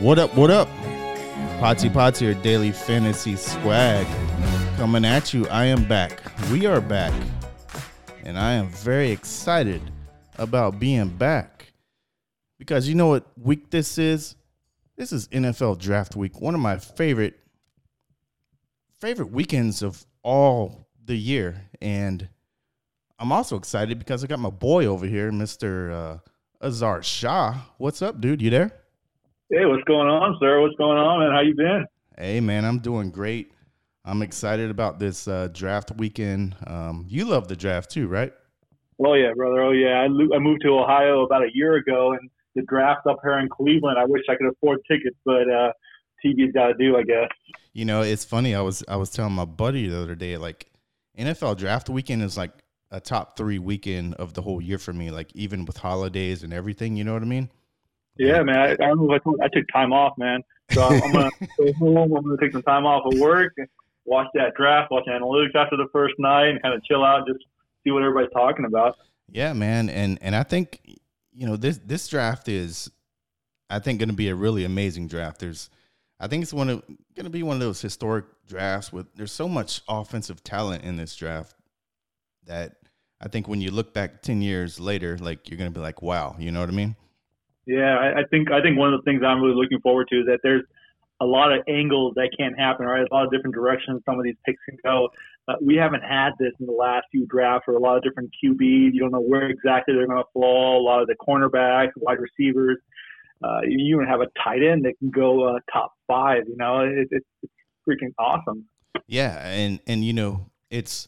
What up? What up? Potsy Potsy, your daily fantasy swag coming at you. I am back. We are back. And I am very excited about being back because you know what week this is? This is NFL draft week. One of my favorite favorite weekends of all the year. And I'm also excited because I got my boy over here, Mr. Uh, Azar Shah. What's up, dude? You there? Hey, what's going on, sir? What's going on, man? How you been? Hey, man, I'm doing great. I'm excited about this uh, draft weekend. Um, you love the draft too, right? Oh yeah, brother. Oh yeah. I, lo- I moved to Ohio about a year ago, and the draft up here in Cleveland. I wish I could afford tickets, but uh, TV's got to do, I guess. You know, it's funny. I was I was telling my buddy the other day, like NFL draft weekend is like a top three weekend of the whole year for me. Like even with holidays and everything, you know what I mean? Yeah, man. I, I don't know if I, told, I took time off, man. So I'm, I'm gonna go home. I'm gonna take some time off of work and watch that draft, watch analytics after the first night, and kind of chill out, just see what everybody's talking about. Yeah, man, and and I think you know this this draft is, I think, going to be a really amazing draft. There's, I think it's one of going to be one of those historic drafts with there's so much offensive talent in this draft that I think when you look back ten years later, like you're going to be like, wow, you know what I mean? Yeah, I, I think I think one of the things I'm really looking forward to is that there's a lot of angles that can't happen, right? A lot of different directions some of these picks can go. Uh, we haven't had this in the last few drafts or a lot of different QBs. You don't know where exactly they're going to fall. A lot of the cornerbacks, wide receivers. Uh, you even have a tight end that can go uh, top five. You know, it, it, it's freaking awesome. Yeah, and and you know, it's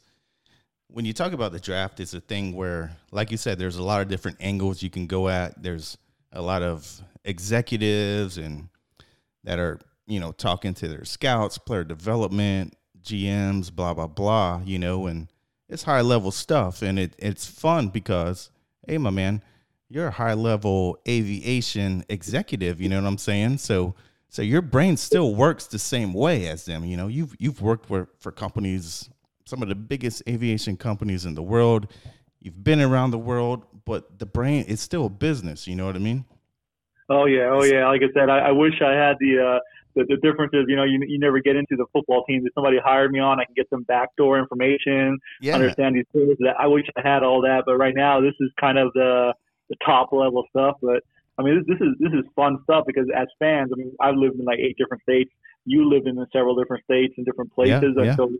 when you talk about the draft, it's a thing where, like you said, there's a lot of different angles you can go at. There's a lot of executives and that are you know talking to their scouts, player development, GMs, blah blah blah. You know, and it's high level stuff, and it it's fun because hey, my man, you're a high level aviation executive. You know what I'm saying? So so your brain still works the same way as them. You know, you've you've worked for for companies, some of the biggest aviation companies in the world. You've been around the world, but the brain is still a business. You know what I mean? Oh yeah, oh yeah. Like I said, I, I wish I had the, uh, the the difference is, you know, you you never get into the football team. If somebody hired me on, I can get some backdoor information, Yeah. understand these things. That I wish I had all that, but right now this is kind of the the top level stuff. But I mean, this, this is this is fun stuff because as fans, I mean, I've lived in like eight different states. You lived in several different states and different places, yeah. and so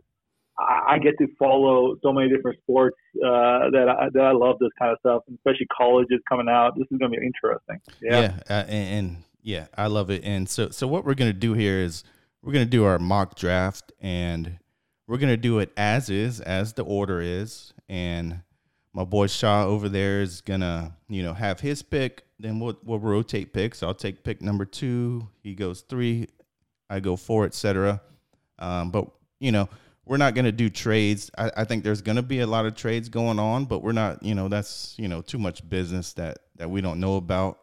I get to follow so many different sports uh, that I, that I love this kind of stuff, especially colleges coming out. This is going to be interesting. Yeah. yeah, uh, and, and yeah, I love it. And so, so what we're gonna do here is we're gonna do our mock draft, and we're gonna do it as is, as the order is. And my boy Shaw over there is gonna, you know, have his pick. Then we'll we'll rotate picks. I'll take pick number two. He goes three. I go four, etc. Um, but you know, we're not going to do trades. I, I think there's going to be a lot of trades going on, but we're not. You know, that's you know too much business that that we don't know about.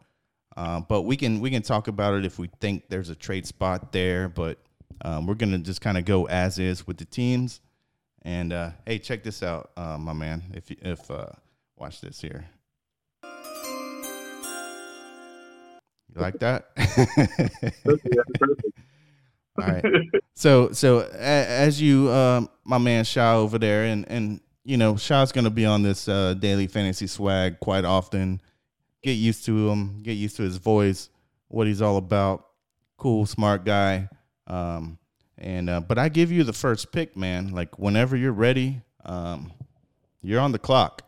Uh, but we can we can talk about it if we think there's a trade spot there. But um, we're gonna just kind of go as is with the teams. And uh, hey, check this out, uh, my man. If you- if uh, watch this here, you like that? All right. So so a, as you, um, my man Shaw over there, and and you know Shaw's gonna be on this uh, daily fantasy swag quite often. Get used to him. Get used to his voice, what he's all about. Cool, smart guy. Um, and uh, but I give you the first pick, man. Like whenever you're ready, um, you're on the clock.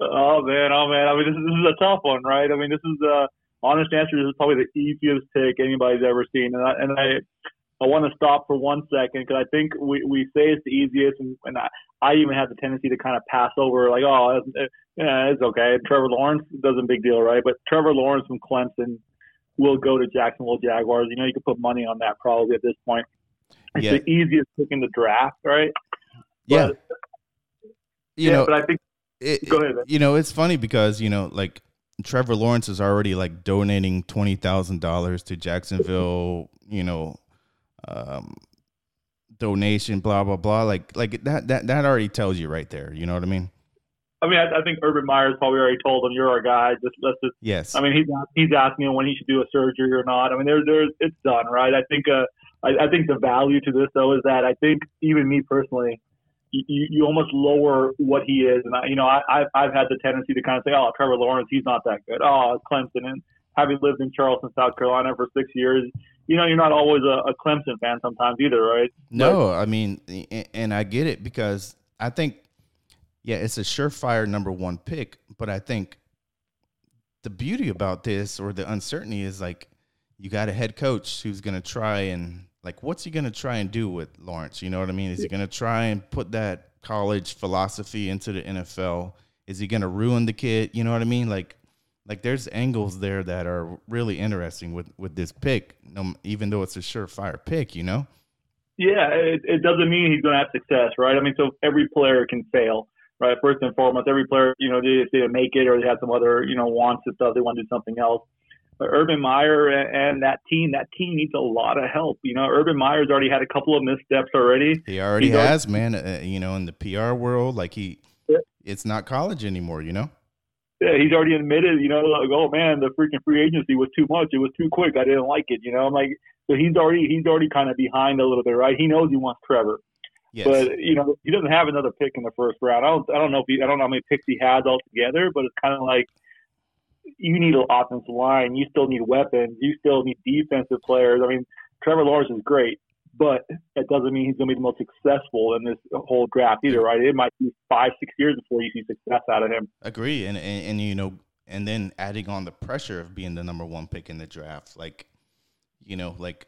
Oh man, oh man. I mean, this is, this is a tough one, right? I mean, this is the honest answer. This is probably the easiest pick anybody's ever seen, and I and I, I want to stop for one second because I think we, we say it's the easiest, and, and I, I even have the tendency to kind of pass over like, oh, it's, it, eh, yeah, it's okay. Trevor Lawrence doesn't big deal, right? But Trevor Lawrence from Clemson will go to Jacksonville Jaguars. You know, you could put money on that probably at this point. It's Yeah. the easiest pick in the draft, right? Yeah, But, you yeah, know, but I think it, Go ahead, man. You know, it's funny because you know, like Trevor Lawrence is already like donating twenty thousand dollars to Jacksonville. You know, um, donation, blah blah blah. Like like that that that already tells you right there. You know what I mean? I mean, I, I think Urban Meyer's probably already told him you're our guy. Just let's just. Yes. I mean, he's he's asking him when he should do a surgery or not. I mean, there's there's it's done, right? I think uh, I, I think the value to this though is that I think even me personally, you, you almost lower what he is, and I, you know, I I've, I've had the tendency to kind of say, oh, Trevor Lawrence, he's not that good. Oh, Clemson, and having lived in Charleston, South Carolina for six years, you know, you're not always a, a Clemson fan sometimes either, right? No, but, I mean, and I get it because I think yeah, it's a surefire number one pick. But I think the beauty about this or the uncertainty is like you got a head coach who's going to try and like what's he going to try and do with Lawrence? You know what I mean? Is he going to try and put that college philosophy into the NFL? Is he going to ruin the kid? You know what I mean? Like like there's angles there that are really interesting with with this pick, even though it's a surefire pick, you know. Yeah, it, it doesn't mean he's going to have success, right? I mean, so every player can fail right? First and foremost, every player, you know, they, they make it or they have some other, you know, wants and stuff, they want to do something else. But Urban Meyer and that team, that team needs a lot of help. You know, Urban Meyer's already had a couple of missteps already. He already He's has, already, man. Uh, you know, in the PR world, like he, yeah. it's not college anymore. You know. Yeah, he's already admitted. You know, like, oh man, the freaking free agency was too much. It was too quick. I didn't like it. You know, I'm like, so he's already he's already kind of behind a little bit, right? He knows he wants Trevor. Yes. But you know, he doesn't have another pick in the first round. I don't I don't know if he I don't know how many picks he has altogether, but it's kind of like you need an offensive line, you still need weapons, you still need defensive players. I mean, Trevor Lawrence is great, but it doesn't mean he's going to be the most successful in this whole draft either, right? It might be five, six years before you see success out of him. Agree, and and, and you know, and then adding on the pressure of being the number one pick in the draft, like, you know, like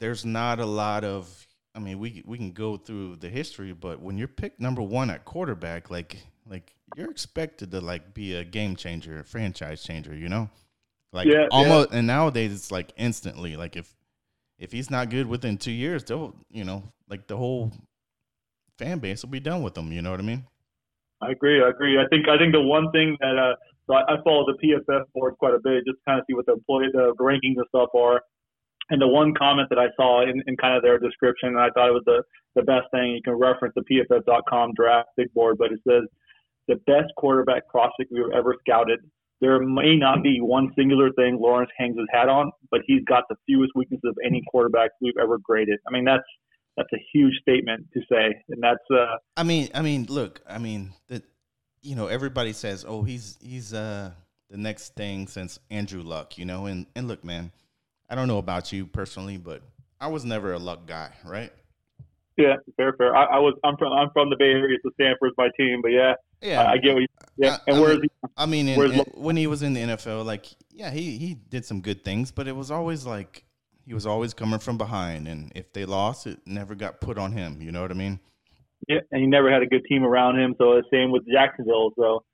there's not a lot of I mean, we we can go through the history, but when you're picked number one at quarterback, like like you're expected to like be a game changer, a franchise changer, you know, like yeah, almost. Yeah. And nowadays, it's like instantly. Like if if he's not good within two years, they'll you know like the whole fan base will be done with him. You know what I mean? I agree. I agree. I think I think the one thing that uh, so I, I follow the PFF board quite a bit, just kind of see what the employee the rankings and stuff are. And the one comment that I saw in, in kind of their description, and I thought it was the, the best thing, you can reference the PFF.com draft big board, but it says the best quarterback prospect we've ever scouted. There may not be one singular thing Lawrence hangs his hat on, but he's got the fewest weaknesses of any quarterback we've ever graded. I mean, that's that's a huge statement to say, and that's. Uh, I mean, I mean, look, I mean that, you know, everybody says, oh, he's he's uh the next thing since Andrew Luck, you know, and and look, man, I don't know about you personally, but I was never a luck guy, right? Yeah, fair, fair. I, I was. I'm from. I'm from the Bay Area, so Stanford's my team. But yeah, yeah, I, I get what. You, yeah, I, and where's he? I mean, in, in, when he was in the NFL, like, yeah, he he did some good things, but it was always like he was always coming from behind, and if they lost, it never got put on him. You know what I mean? Yeah, and he never had a good team around him. So the same with Jacksonville. So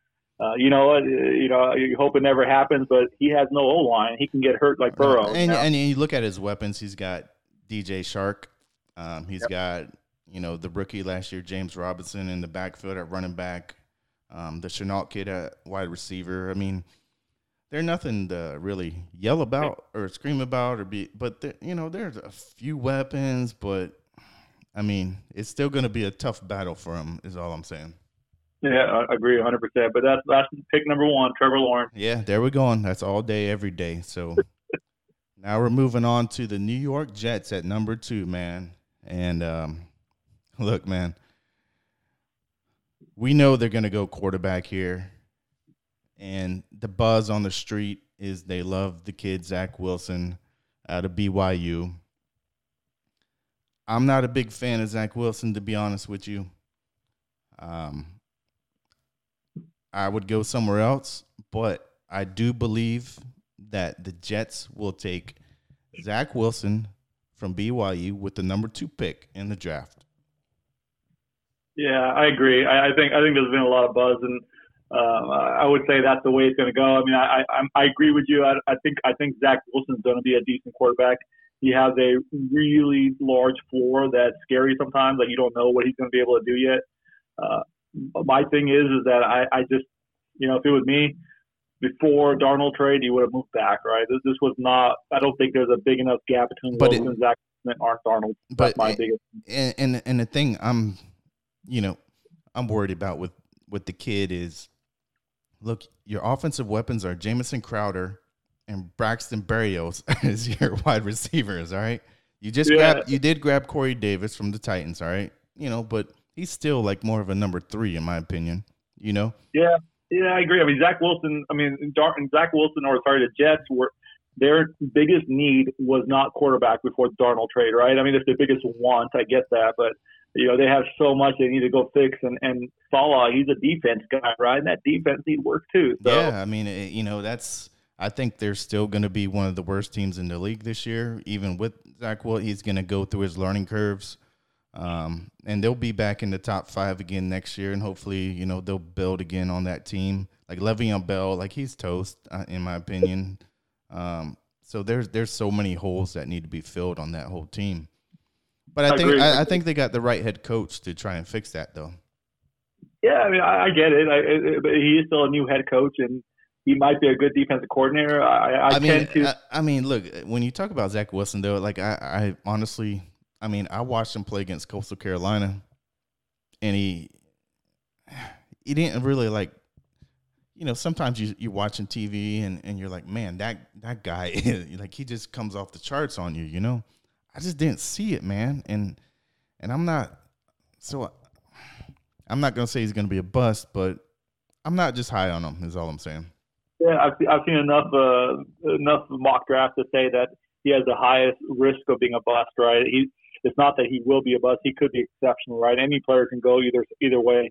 uh, you know, uh, you know, you hope it never happens, but he has no O line. He can get hurt like Burrow. And, and you look at his weapons. He's got DJ Chark. Um, he's yep. got you know the rookie last year, James Robinson, in the backfield at running back. Um, the Shenault kid at wide receiver. I mean, they're nothing to really yell about or scream about or be. But you know, there's a few weapons, but I mean, it's still going to be a tough battle for him. Is all I'm saying. Yeah, I agree 100. percent But that's that's pick number one, Trevor Lawrence. Yeah, there we're going. That's all day, every day. So now we're moving on to the New York Jets at number two, man. And um, look, man, we know they're going to go quarterback here, and the buzz on the street is they love the kid Zach Wilson out of BYU. I'm not a big fan of Zach Wilson, to be honest with you. Um, I would go somewhere else, but I do believe that the Jets will take Zach Wilson from BYU with the number two pick in the draft. Yeah, I agree. I, I think I think there's been a lot of buzz, and uh, I would say that's the way it's going to go. I mean, I, I I agree with you. I, I think I think Zach Wilson's going to be a decent quarterback. He has a really large floor that's scary sometimes. Like you don't know what he's going to be able to do yet. Uh, my thing is is that I, I just you know if it was me before Darnold trade, he would have moved back, right? This, this was not. I don't think there's a big enough gap between but Wilson it, and Zach and Art Darnold. That's but my biggest. And, and and the thing I'm, you know, I'm worried about with with the kid is look, your offensive weapons are Jamison Crowder and Braxton Berrios as your wide receivers, all right? You just yeah. grab you did grab Corey Davis from the Titans, all right? You know, but he's still like more of a number three in my opinion. You know? Yeah, yeah, I agree. I mean, Zach Wilson. I mean, Zach Wilson, or sorry, the Jets were their biggest need was not quarterback before the Darnold trade, right? I mean, it's their biggest want. I get that, but you know they have so much they need to go fix. And and Saleh, he's a defense guy, right? And that defense need work too. So. Yeah, I mean, you know, that's. I think they're still going to be one of the worst teams in the league this year, even with Zach Wilson. He's going to go through his learning curves. Um, and they'll be back in the top five again next year, and hopefully, you know, they'll build again on that team. Like Le'Veon Bell, like he's toast, uh, in my opinion. Um, so there's there's so many holes that need to be filled on that whole team. But I, I think I, I, think they got the right head coach to try and fix that, though. Yeah, I mean, I, I get it. I, but he is still a new head coach, and he might be a good defensive coordinator. I, I, mean, to- I, mean, look, when you talk about Zach Wilson, though, like I, I honestly, I mean, I watched him play against Coastal Carolina, and he he didn't really like you know, sometimes you you're watching TV and, and you're like, man, that that guy, like he just comes off the charts on you. You know, I just didn't see it, man, and and I'm not so I'm not gonna say he's gonna be a bust, but I'm not just high on him. Is all I'm saying. Yeah, I've I've seen enough uh, enough mock draft to say that he has the highest risk of being a bust. Right? He it's not that he will be a bust. He could be exceptional. Right? Any player can go either either way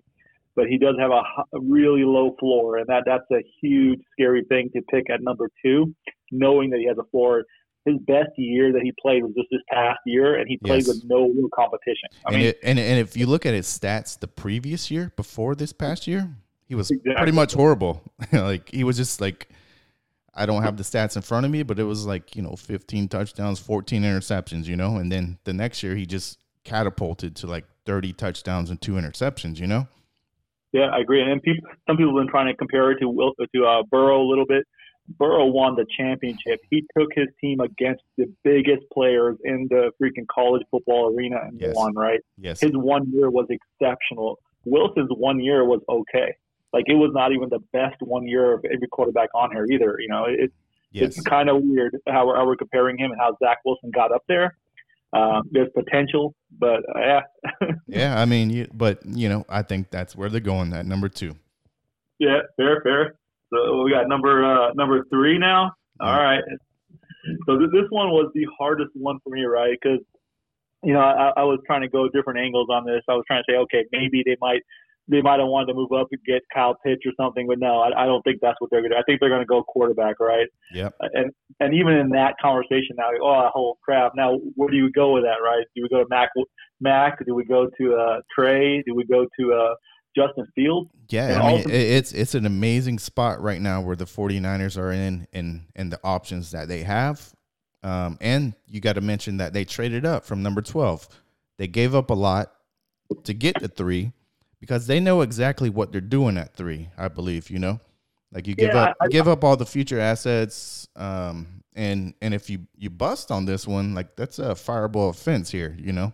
but he does have a, a really low floor, and that that's a huge scary thing to pick at number two, knowing that he has a floor. His best year that he played was just this past year, and he played yes. with no real competition. I and mean, it, and and if you look at his stats the previous year before this past year, he was exactly. pretty much horrible. like he was just like. I don't have the stats in front of me, but it was like, you know, 15 touchdowns, 14 interceptions, you know, and then the next year he just catapulted to like 30 touchdowns and two interceptions, you know? Yeah, I agree. And people, some people have been trying to compare it to Will, to uh, Burrow a little bit. Burrow won the championship. He took his team against the biggest players in the freaking college football arena and yes. won. Right? Yes. His one year was exceptional. Wilson's one year was okay. Like it was not even the best one year of every quarterback on here either. You know, it, yes. it's kind of weird how we're, how we're comparing him and how Zach Wilson got up there. Um, there's potential, but uh, yeah. yeah, I mean, you, but you know, I think that's where they're going. That number two. Yeah, fair, fair. So we got number uh, number three now. All right. So th- this one was the hardest one for me, right? Because you know I, I was trying to go different angles on this. I was trying to say, okay, maybe they might they might have wanted to move up and get Kyle Pitts or something, but no, I, I don't think that's what they're going to do. I think they're going to go quarterback, right? Yep. And and even in that conversation now, oh, whole crap. Now, where do you go with that, right? Do we go to Mac? Mac? Do we go to uh, Trey? Do we go to uh, Justin Fields? Yeah, I mean, it's it's an amazing spot right now where the 49ers are in and and the options that they have. Um, and you got to mention that they traded up from number 12. They gave up a lot to get the three because they know exactly what they're doing at three. I believe you know, like you give yeah, up I, give up all the future assets, um, and and if you you bust on this one, like that's a fireball offense here. You know.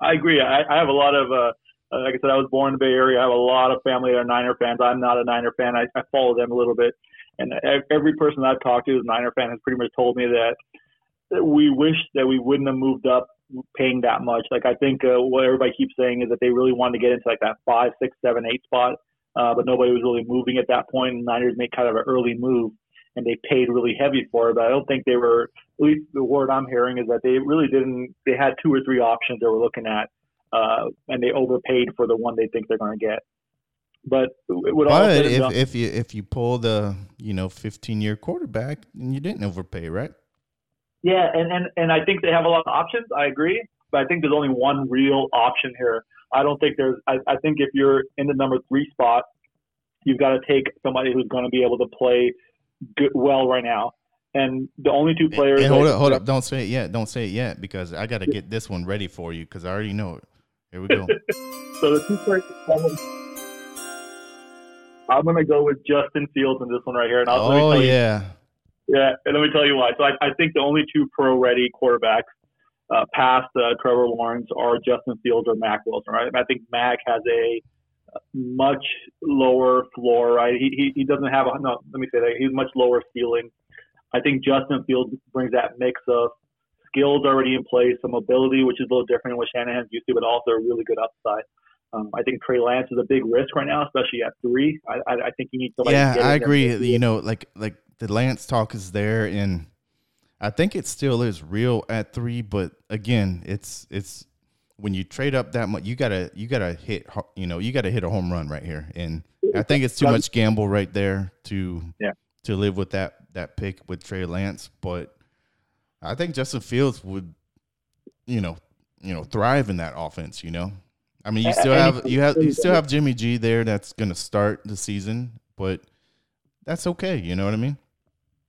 I agree. I, I have a lot of. Uh, like I said, I was born in the Bay Area. I have a lot of family that are Niner fans. I'm not a Niner fan. I, I follow them a little bit, and every person I've talked to who's a Niner fan has pretty much told me that we wish that we wouldn't have moved up paying that much. Like I think uh, what everybody keeps saying is that they really wanted to get into like that five, six, seven, eight spot, uh, but nobody was really moving at that point. And Niners made kind of an early move, and they paid really heavy for it. But I don't think they were. At least the word I'm hearing is that they really didn't. They had two or three options they were looking at, uh, and they overpaid for the one they think they're going to get. But but if, done, if you if you pull the you know 15 year quarterback, then you didn't overpay, right? Yeah, and, and, and I think they have a lot of options. I agree, but I think there's only one real option here. I don't think there's. I, I think if you're in the number three spot, you've got to take somebody who's going to be able to play good, well right now. And the only two players. And hold up, hold up! Don't say it yet. Don't say it yet because I got to get this one ready for you because I already know it. Here we go. so the two players. I'm going to go with Justin Fields in this one right here. And I'll oh yeah. You, yeah, and let me tell you why. So I, I think the only two pro-ready quarterbacks uh, past uh, Trevor Lawrence are Justin Fields or Mac Wilson, right? And I think Mac has a much lower floor, right? He, he, he doesn't have a, no, let me say that. He's much lower ceiling. I think Justin Fields brings that mix of skills already in place, some mobility, which is a little different than what Shanahan's used to, but also a really good upside. Um, I think Trey Lance is a big risk right now, especially at three. I, I, I think you need to. yeah, I agree. You know, like like the Lance talk is there, and I think it still is real at three. But again, it's it's when you trade up that much, you gotta you gotta hit you know you gotta hit a home run right here, and I think it's too much gamble right there to yeah. to live with that that pick with Trey Lance. But I think Justin Fields would, you know, you know, thrive in that offense. You know, I mean, you still have you have you still have Jimmy G there that's going to start the season, but that's okay. You know what I mean?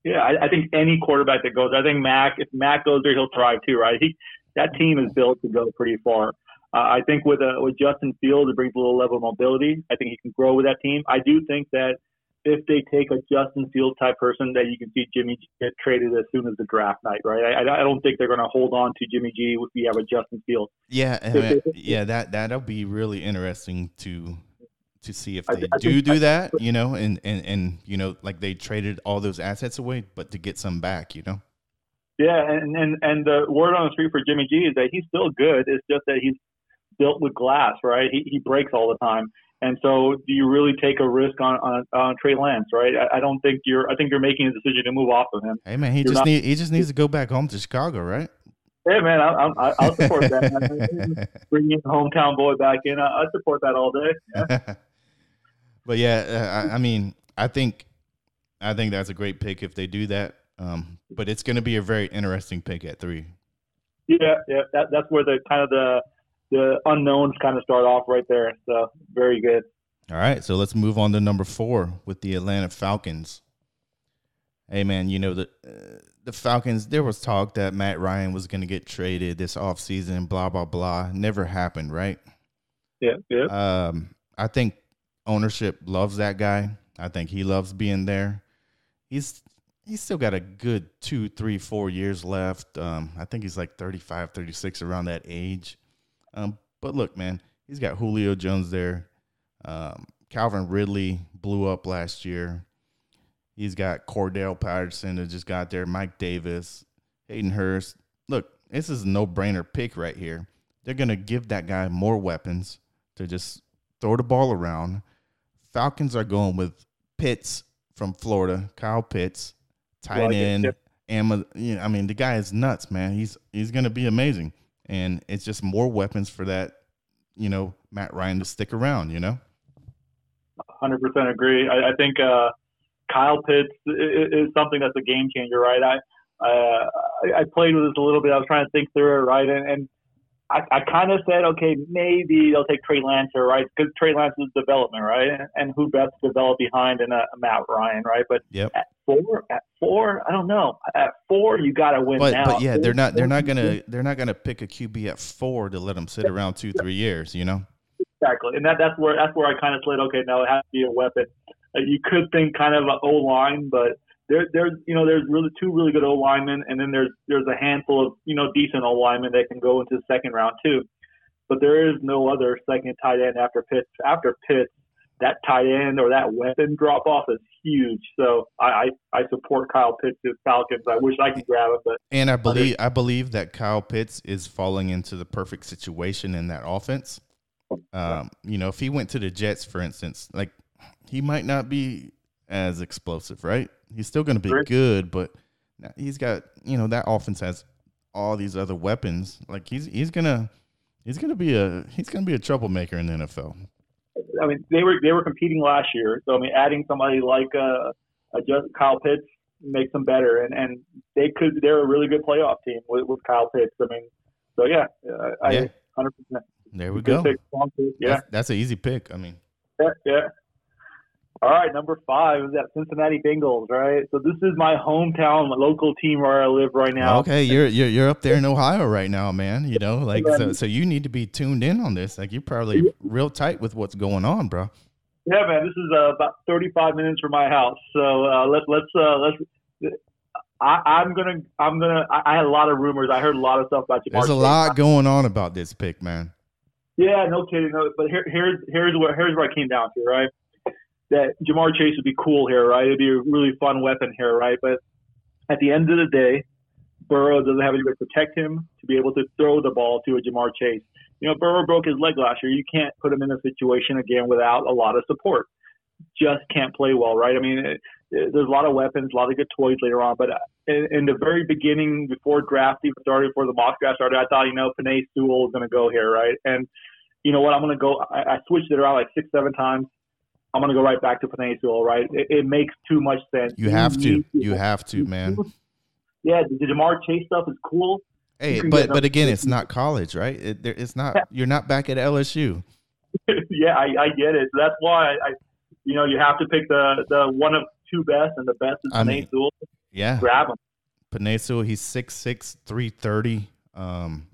Yeah, I, I think any quarterback that goes, I think Mac, if Mac goes there, he'll thrive too, right? He that team is built to go pretty far. Uh, I think with uh, with Justin Fields, it brings a little level of mobility. I think he can grow with that team. I do think that if they take a Justin Fields type person, that you can see Jimmy G get traded as soon as the draft night, right? I, I don't think they're going to hold on to Jimmy G if we have a Justin Fields. Yeah, yeah, that that'll be really interesting to to see if they I, I do think, do that, you know, and, and and you know, like they traded all those assets away, but to get some back, you know. Yeah, and and and the word on the street for Jimmy G is that he's still good. It's just that he's built with glass, right? He he breaks all the time. And so, do you really take a risk on on, on Trey Lance, right? I, I, don't think you're. I think you're making a decision to move off of him. Hey man, he you're just not, need he just needs to go back home to Chicago, right? Hey man, I, I, I'll support that. Bringing the hometown boy back in, I, I support that all day. Yeah. but yeah, I, I, mean, I think I think that's a great pick if they do that. Um, but it's going to be a very interesting pick at three. Yeah, yeah, that, that's where the kind of the the unknowns kind of start off right there. So very good. All right, so let's move on to number four with the Atlanta Falcons. Hey man, you know the uh, the Falcons. There was talk that Matt Ryan was going to get traded this offseason, blah blah blah. Never happened, right? Yeah, yeah. Um, I think ownership loves that guy. I think he loves being there. He's he's still got a good two, three, four years left. Um, I think he's like 35, 36 around that age. Um, but look, man, he's got Julio Jones there. Um, Calvin Ridley blew up last year. He's got Cordell Patterson that just got there. Mike Davis, Hayden Hurst. Look, this is a no-brainer pick right here. They're gonna give that guy more weapons to just throw the ball around. Falcons are going with Pitts from Florida, Kyle Pitts, tight end. You know, I mean, the guy is nuts, man. He's he's gonna be amazing and it's just more weapons for that, you know, Matt Ryan to stick around. You know. Hundred percent agree. I, I think uh, Kyle Pitts is, is, something that's a game changer, right? I, uh, I played with this a little bit. I was trying to think through it, right? And, and I, I kind of said, okay, maybe they'll take Trey Lance, right? Because Trey Lance is development, right? And who best to develop behind in a, a Matt Ryan, right? But yep. at four, at four, I don't know. At four, you got to win but, now. But yeah, they're not they're not gonna they're not gonna pick a QB at four to let him sit around two three years, you know. Exactly, and that that's where that's where I kind of slid. Okay, now it has to be a weapon. Uh, you could think kind of an O line, but there, there's you know there's really two really good O linemen, and then there's there's a handful of you know decent O linemen that can go into the second round too. But there is no other second tight end after Pitts. After Pitts, that tight end or that weapon drop off is huge. So I, I, I support Kyle Pitts Falcons. I wish I could grab him, but and I believe I believe that Kyle Pitts is falling into the perfect situation in that offense. Um, you know, if he went to the Jets, for instance, like he might not be as explosive, right? He's still going to be good, but he's got you know that offense has all these other weapons. Like he's he's gonna he's gonna be a he's gonna be a troublemaker in the NFL. I mean, they were they were competing last year, so I mean, adding somebody like uh, a just Kyle Pitts makes them better, and and they could they're a really good playoff team with, with Kyle Pitts. I mean, so yeah, I hundred percent. There we go. Yeah, that's, that's an easy pick. I mean, yeah, yeah. All right, number five is that Cincinnati Bengals, right? So this is my hometown, my local team where I live right now. Okay, you're you're you're up there in Ohio right now, man. You know, like so so you need to be tuned in on this. Like you're probably real tight with what's going on, bro. Yeah, man. This is uh, about 35 minutes from my house. So uh, let let's uh, let's. I, am gonna I'm gonna I, I, had a lot of rumors. I heard a lot of stuff about you. There's a lot going on about this pick, man. Yeah, no kidding. No, but here, here's here's where here's where I came down to, right? That Ja'Marr Chase would be cool here, right? It'd be a really fun weapon here, right? But at the end of the day, Burrow doesn't have anybody to protect him to be able to throw the ball to a Ja'Marr Chase. You know, Burrow broke his leg last year. You can't put him in a situation again without a lot of support. Just can't play well, right? I mean, it, it, there's a lot of weapons, a lot of good toys later on, but uh, in, in the very beginning, before draft even started, before the mock draft started, I thought, you know, Penei Sewell is going to go here, right? And you know what? I'm going to go. I, I switched it around like six, seven times. I'm going to go right back to Sewell, right? It, it makes too much sense. You have to. You have to, man. Yeah, the Ja'Marr Chase stuff is cool. Hey, but but again, it's not college, right? It, it's not. You're not back at LSU. yeah, I, I get it. That's why I, you know, you have to pick the the one of two best, and the best is I Sewell. Yeah, grab him. Sewell, he's six six three thirty. Um,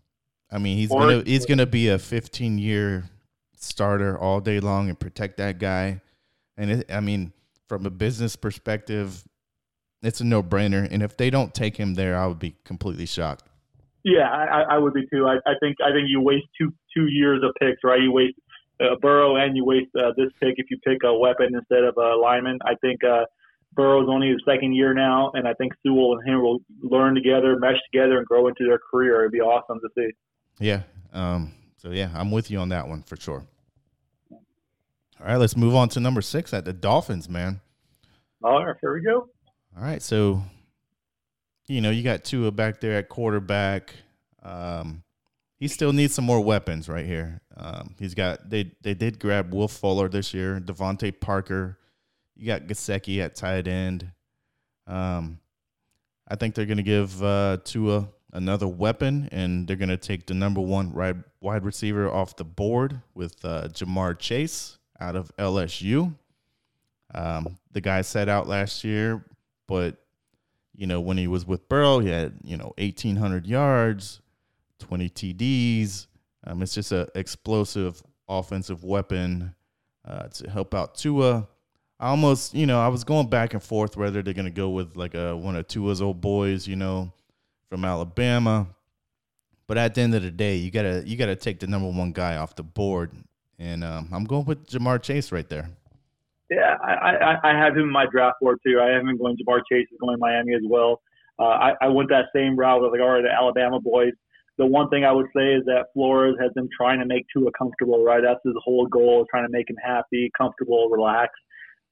I mean, he's or, gonna he's gonna be a 15 year starter all day long and protect that guy. And it, I mean, from a business perspective, it's a no brainer. And if they don't take him there, I would be completely shocked. Yeah, I, I would be too. I, I think I think you waste two two years of picks, right? You waste uh, Burrow and you waste uh, this pick if you pick a weapon instead of a lineman. I think uh, Burrow's only his second year now, and I think Sewell and him will learn together, mesh together, and grow into their career. It'd be awesome to see. Yeah. Um, so yeah, I'm with you on that one for sure. All right, let's move on to number six at the Dolphins, man. All right, here we go. All right, so you know you got Tua back there at quarterback. Um, he still needs some more weapons right here. Um, he's got they they did grab Will Fuller this year, DeVante Parker. You got Gesicki at tight end. Um, I think they're going to give uh, Tua another weapon, and they're going to take the number one wide, wide receiver off the board with uh, Ja'Marr Chase out of LSU. Um, the guy set out last year, but you know when he was with Burrow, he had you know 1,800 yards, 20 TDs. Um, it's just an explosive offensive weapon uh, to help out Tua. I almost, you know, I was going back and forth whether they're going to go with like a one of Tua's old boys, you know, from Alabama. But at the end of the day, you gotta you gotta take the number one guy off the board, and um, I'm going with Ja'Marr Chase right there. Yeah, I, I, I have him in my draft board too. I have him going Ja'Marr Chase is going to Miami as well. Uh, I, I went that same route. I was like, all right, the Alabama boys. The one thing I would say is that Flores has been trying to make Tua comfortable, right? That's his whole goal, trying to make him happy, comfortable, relaxed.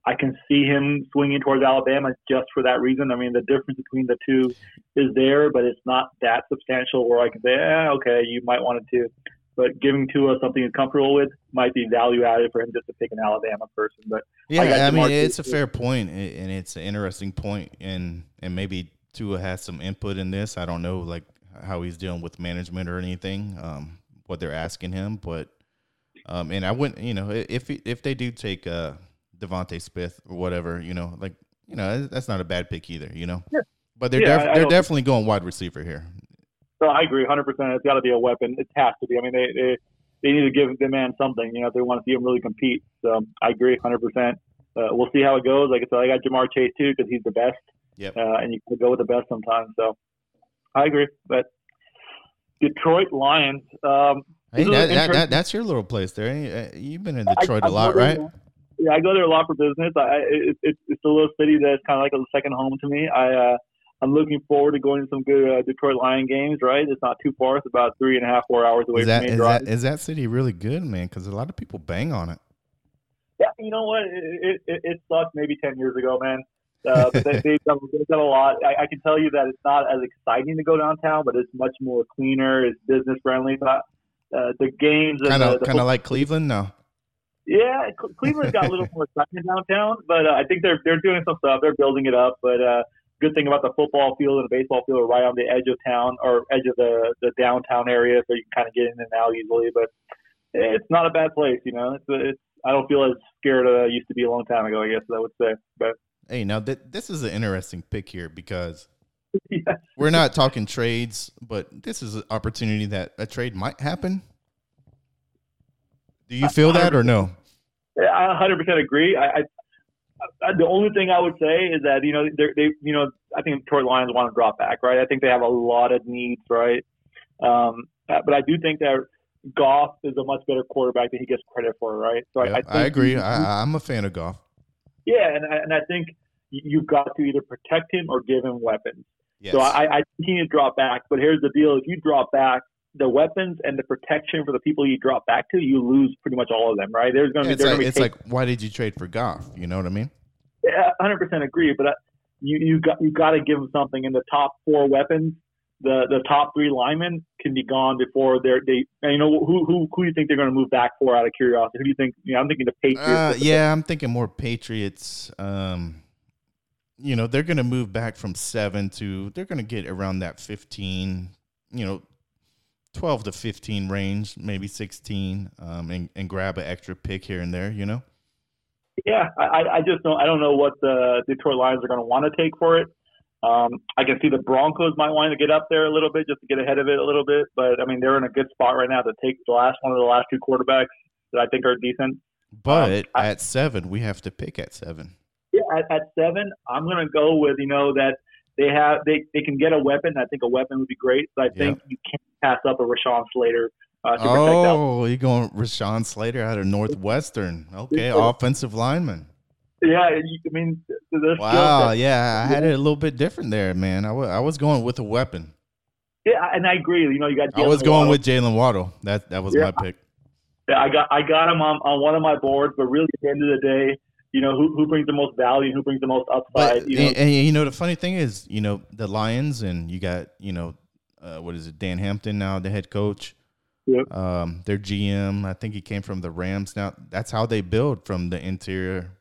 I can see him swinging towards Alabama just for that reason. I mean, the difference between the two is there, but it's not that substantial where I can say, eh, okay, you might want to. But giving Tua something he's comfortable with might be value added for him just to pick an Alabama person. But yeah, I, I mean, it's a fair point, and it's an interesting point, and and maybe Tua has some input in this. I don't know, like how he's dealing with management or anything, um, what they're asking him, but um, and I wouldn't, you know, if if they do take uh DeVonta Smith or whatever, you know, like you know that's not a bad pick either, you know. Yeah. But they're yeah, def- I, they're definitely going wide receiver here. So I agree, hundred percent. It's got to be a weapon. It has to be. I mean, they, they they need to give the man something, you know, if they want to see him really compete. So I agree, hundred uh, percent. We'll see how it goes. Like I said, I got Ja'Marr Chase too because he's the best. Yep. Uh, and you can go with the best sometimes. So I agree. But Detroit Lions. Um, hey, that, that, that, that's your little place there. Uh, you've been in Detroit I, a lot, right? yeah, I go there a lot for business. I, it, it, it's a little city that's kind of like a second home to me. I uh, I'm looking forward to going to some good uh, Detroit Lion games. Right, it's not too far. It's about three and a half, four hours away is that, from me. Is that, is that city really good, man? Because a lot of people bang on it. Yeah, you know what? It it, it sucked maybe ten years ago, man. Uh, but they, they've, done, they've done a lot. I, I can tell you that it's not as exciting to go downtown, but it's much more cleaner. It's business friendly. But uh, the games kind of kind of like Cleveland, no. Yeah, Cleveland's got a little more excitement downtown, but uh, I think they're they're doing some stuff. They're building it up. But uh, good thing about the football field and the baseball field are right on the edge of town or edge of the the downtown area, so you can kind of get in and out easily. But it's not a bad place, you know. It's, it's I don't feel as scared as I used to be a long time ago. I guess I would say. But hey, now th- this is an interesting pick here because. We're not talking trades, but this is an opportunity that a trade might happen do you feel that or no? I 100% agree. I, I, the only thing I would say is that you know they you know I think Detroit Lions want to drop back, right? I think they have a lot of needs, right? Um, uh, but I do think that Goff is a much better quarterback than he gets credit for, right? So I, I, I, agree. I, I'm a fan of Goff. Yeah, and I, and I think you've got to either protect him or give him weapons. Yes. So I, I think he needs to drop back. But here's the deal: if you drop back, the weapons and the protection for the people you drop back to, you lose pretty much all of them, right? There's going to yeah, be. It's, like, it's like, why did you trade for Goff? You know what I mean? Yeah, 100 percent agree. But uh, you you got you got to give them something. In the top four weapons, the the top three linemen can be gone before they're they. You know who who who do you think they're going to move back for? Out of curiosity, who do you think? You know, I'm thinking the Patriots. Uh, yeah, I'm thinking more Patriots. Um, you know, they're going to move back from seven to they're going to get around that 15. You know, 12 to 15 range, maybe 16, um, and, and grab an extra pick here and there, you know? Yeah, I, I just don't I don't know what the Detroit Lions are going to want to take for it. Um, I can see the Broncos might want to get up there a little bit just to get ahead of it a little bit, but I mean they're in a good spot right now to take the last one of the last two quarterbacks that I think are decent. But um, at seven, we have to pick at seven. Yeah, at, at seven, I'm going to go with you know that they have they, they can get a weapon. I think a weapon would be great. But I think you can't pass up a Rashawn Slater. Uh, oh, you're going Rashawn Slater out of Northwestern. Okay, offensive lineman. Yeah, I mean, wow, yeah, I had it a little bit different there, man. I, w- I was going with a weapon. Yeah, and I agree. You know, you got. Jaylen I was going Waddle. with Jaylen Waddle. That that was yeah. my pick. Yeah, I got I got him on, on one of my boards, but really at the end of the day, you know who, who brings the most value, who brings the most upside. But, you know? And, and, you know the funny thing is, you know the Lions, and you got you know uh, what is it, Dan Hampton now, the head coach. Yep. Um, their GM, I think he came from the Rams. Now that's how they build from the interior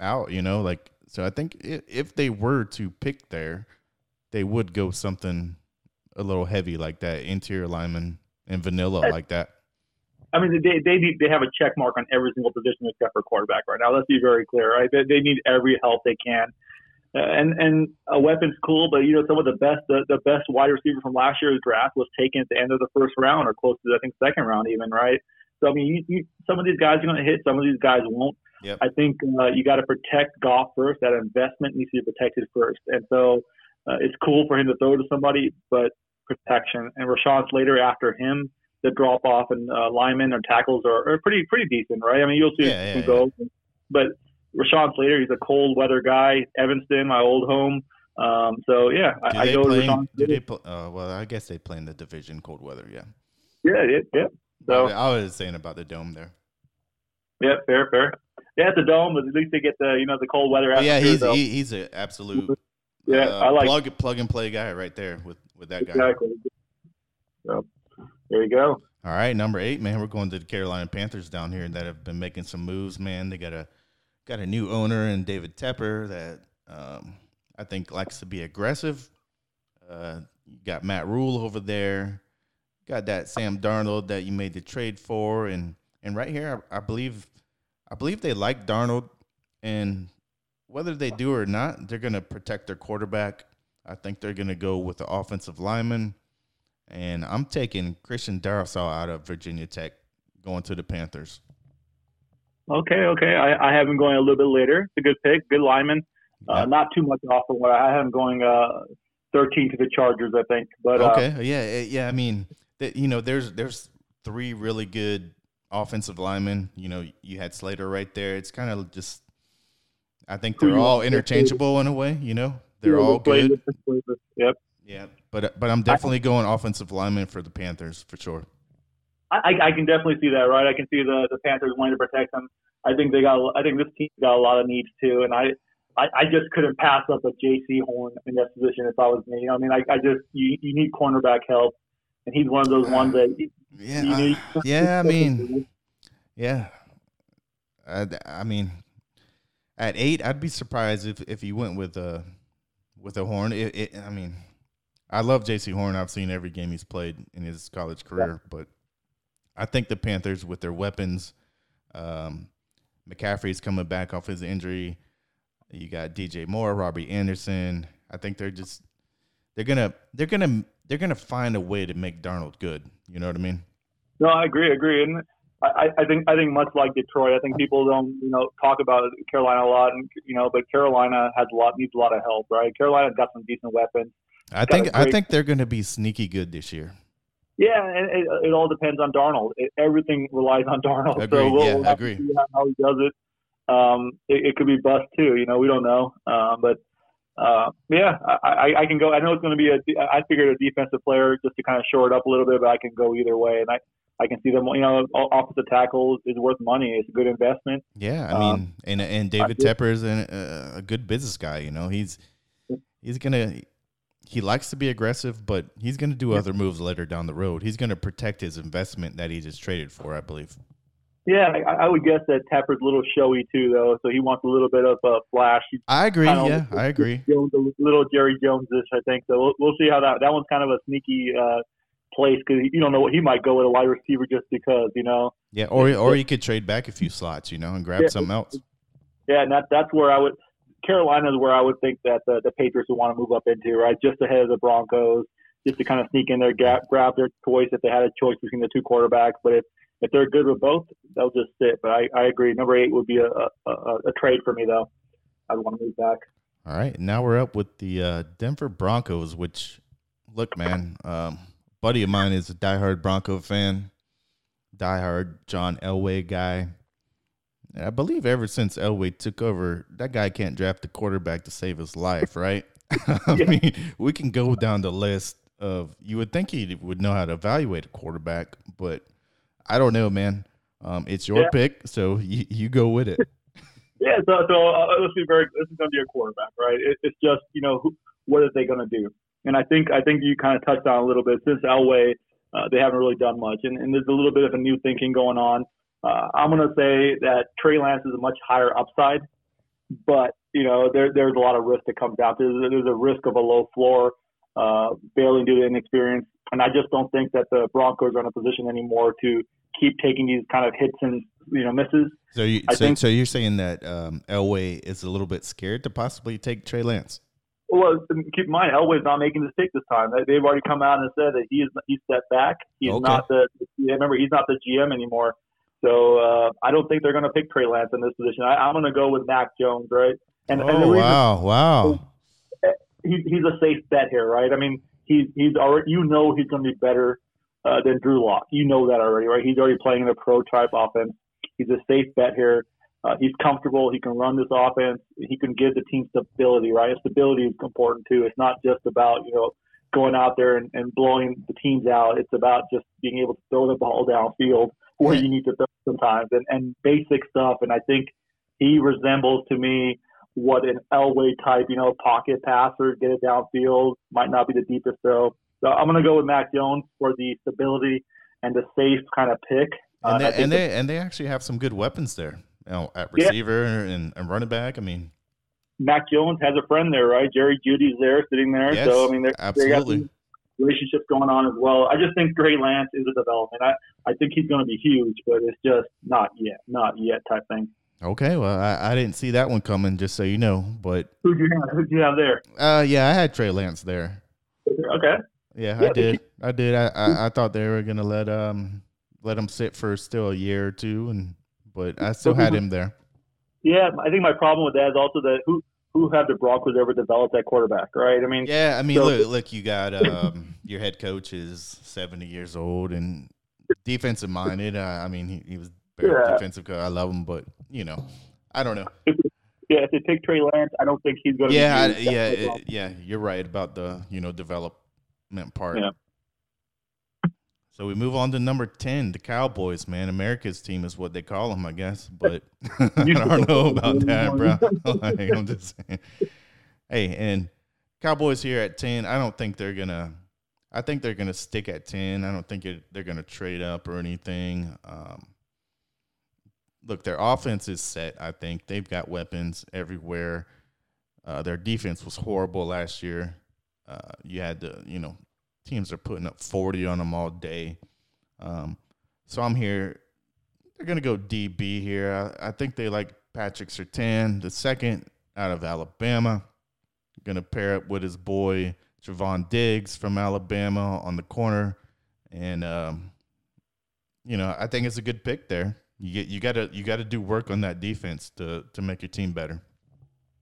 out. You know, like so. I think if, if they were to pick there, they would go something a little heavy like that, interior lineman and vanilla like that. I mean, they they need, they have a check mark on every single position except for quarterback right now. Let's be very clear, right? They, they need every help they can, uh, and and a weapon's cool, but you know some of the best the, the best wide receiver from last year's draft was taken at the end of the first round or close to I think second round even, right? So I mean, you, you, some of these guys are going to hit, some of these guys won't. Yep. I think uh, you got to protect Goff first. That investment needs to be protected first, and so uh, it's cool for him to throw to somebody, but protection and Rashawn Slater after him the drop off and uh, linemen or tackles are, are pretty pretty decent, right? I mean, you'll see yeah, yeah, go, yeah. but Rashawn Slater, he's a cold weather guy. Evanston, my old home. Um, so yeah, do I, I go play, Rashawn do they play, uh, well, I guess they play in the division cold weather. Yeah. Yeah, yeah, yeah. So I was saying about the dome there. Yeah, fair, fair. Yeah, the dome, but at least they get the you know the cold weather. Yeah, he's he, he's an absolute. Yeah, uh, I like plug plug and play guy right there with with that guy. Exactly. So, there you go. All right, number eight, man. We're going to the Carolina Panthers down here that have been making some moves, man. They got a got a new owner and David Tepper that um, I think likes to be aggressive. Uh, got Matt Rhule over there. Got that Sam Darnold that you made the trade for, and and right here, I, I believe, I believe they like Darnold, and whether they do or not, they're going to protect their quarterback. I think they're going to go with the offensive lineman and I'm taking Christian Darrisaw out of Virginia Tech, going to the Panthers. Okay, okay. I, I have him going a little bit later. It's a good pick, good lineman. Uh, not too much off from what I have him going uh, 13 to the Chargers, I think. But uh, okay, uh, yeah, yeah. I mean, th- you know, there's there's three really good offensive linemen. You know, you had Slater right there. It's kind of just, I think they're all interchangeable in a way. You know, they're all good. Yep. Yeah, but but I'm definitely going offensive lineman for the Panthers for sure. I, I can definitely see that, right? I can see the, the Panthers wanting to protect them. I think they got. I think this team got a lot of needs too, and I, I, I just couldn't pass up a Jaycee Horn in that position if I was me. You know, I mean, I, I just you, you need cornerback help, and he's one of those ones that. Yeah, you need, uh, yeah. I mean, yeah. I, I mean, at eight, I'd be surprised if if he went with a with a horn. It, it, I mean, I love Jaycee Horn. I've seen every game he's played in his college career, yeah. but I think the Panthers with their weapons, um, McCaffrey's coming back off his injury. You got DJ Moore, Robbie Anderson. I think they're just they're gonna they're gonna they're gonna find a way to make Darnold good. You know what I mean? No, I agree, agree, and I, I think I think much like Detroit, I think people don't you know talk about Carolina a lot, and you know, but Carolina has a lot needs a lot of help, right? Carolina's got some decent weapons. I think I think they're going to be sneaky good this year. Yeah, and it, it all depends on Darnold. It, everything relies on Darnold. Agreed. So we'll, Yeah, we'll have agree. to see how, he does it. Um, it, it could be bust too. You know, we don't know. Um, but uh, yeah, I, I, I can go. I know it's going to be a. I figured a defensive player just to kind of shore it up a little bit, but I can go either way, and I. I can see them. You know, offensive tackle is worth money. It's a good investment. Yeah, I Um, mean, and and David Tepper is a good business guy. You know, he's he's gonna he likes to be aggressive, but he's gonna do other moves later down the road. He's gonna protect his investment that he just traded for, I believe. Yeah, I, I would guess that Tepper's a little showy too, though. So he wants a little bit of a flash. He's I agree. Yeah, I agree. Jones, a little Jerry Jones-ish, I think. So we'll, we'll see how that. That one's kind of a sneaky uh, place because you don't know what he might go with a wide receiver just because, you know. Yeah, or or you could trade back a few slots, you know, and grab Yeah. something else. Yeah, and that that's where I would. Carolina is where I would think that the, the Patriots would want to move up into, right? Just ahead of the Broncos, just to kind of sneak in there, gap, grab their choice if they had a choice between the two quarterbacks. But if if they're good with both, they'll just sit. But I, I agree. Number eight would be a, a, a, trade for me, though. I would want to move back. All right, now we're up with the uh, Denver Broncos. Which, look, man, um, buddy of mine is a diehard Bronco fan, diehard John Elway guy. I believe ever since Elway took over, that guy can't draft a quarterback to save his life, right? I Yeah. mean, we can go down the list of. You would think he would know how to evaluate a quarterback, but I don't know, man. Um, it's your Yeah. pick, so you, you go with it. Yeah, so so uh, let's be very. This is going to be a quarterback, right? It, it's just you know who, what are they going to do? And I think I think you kind of touched on a little bit since Elway, uh, they haven't really done much, and, and there's a little bit of a new thinking going on. Uh, I'm going to say that Trey Lance is a much higher upside, but you know there there's a lot of risk that comes out. There's there's a risk of a low floor, uh, failing due to inexperience, and I just don't think that the Broncos are in a position anymore to keep taking these kind of hits and you know misses. So you so, think, so you're saying that um, Elway is a little bit scared to possibly take Trey Lance? Well, keep in mind, Elway's not making this pick this time. They- They've already come out and said that he is he's stepped back. He's Okay. not the remember he's not the GM anymore. So uh, I don't think they're going to pick Trey Lance in this position. I, I'm going to go with Mac Jones, right? And, and oh reason wow, wow! he, he's a safe bet here, right? I mean, he's he's already you know he's going to be better uh, than Drew Lock. You know that already, right? He's already playing in a pro type offense. He's a safe bet here. Uh, he's comfortable. He can run this offense. He can give the team stability, right? And stability is important too. It's not just about you know going out there and, and blowing the teams out. It's about just being able to throw the ball downfield where you need to throw sometimes and, and basic stuff. And I think he resembles to me what an Elway type, you know, pocket passer, get it downfield, might not be the deepest throw. So I'm going to go with Mac Jones for the stability and the safe kind of pick. Uh, And they, think and the- they and they actually have some good weapons there, you know, at Yeah. receiver and, and running back. I mean, Mac Jones has a friend there, right? Jerry Jeudy's there, sitting there. yes, so I mean, they're, they got absolutely. some relationships going on as well. I just think Trey Lance is a development. I I think he's going to be huge, but it's just not yet, not yet type thing. Okay, well, I, I didn't see that one coming, just so you know. But Who'd you have? Who'd you have there? uh, yeah, I had Trey Lance there. Okay. Yeah, Yeah, I did. I did. I, I, I thought they were gonna let um let him sit for still a year or two, and but I still had him there. Yeah, I think my problem with that is also that who who have the Broncos ever developed that quarterback, right? I mean, Yeah, I mean, So- look, look, you got um, your head coach is seventy years old and defensive minded. Uh, I mean, he, he was very Yeah. defensive. coach. I love him, but you know, I don't know. yeah, if they take Trey Lance, I don't think he's going to. Yeah, I, yeah, it- yeah. You're right about the you know development part. Yeah. So we move on to number ten, the Cowboys. Man, America's team is what they call them, I guess. But I don't know about that, bro. like, I'm just saying. Hey, and Cowboys here at ten. I don't think they're gonna. I think they're gonna stick at ten. I don't think it, they're gonna trade up or anything. Um, look, their offense is set. I think they've got weapons everywhere. Uh, their defense was horrible last year. Uh, you had to, you know, teams are putting up 40 on them all day. Um, so I'm here. They're going to go DB here. I, I think they like Patrick Surtain, the second out of Alabama. Going to pair up with his boy Javon Diggs from Alabama on the corner. And, um, you know, I think it's a good pick there. You get you gotta you gotta do work on that defense to to make your team better.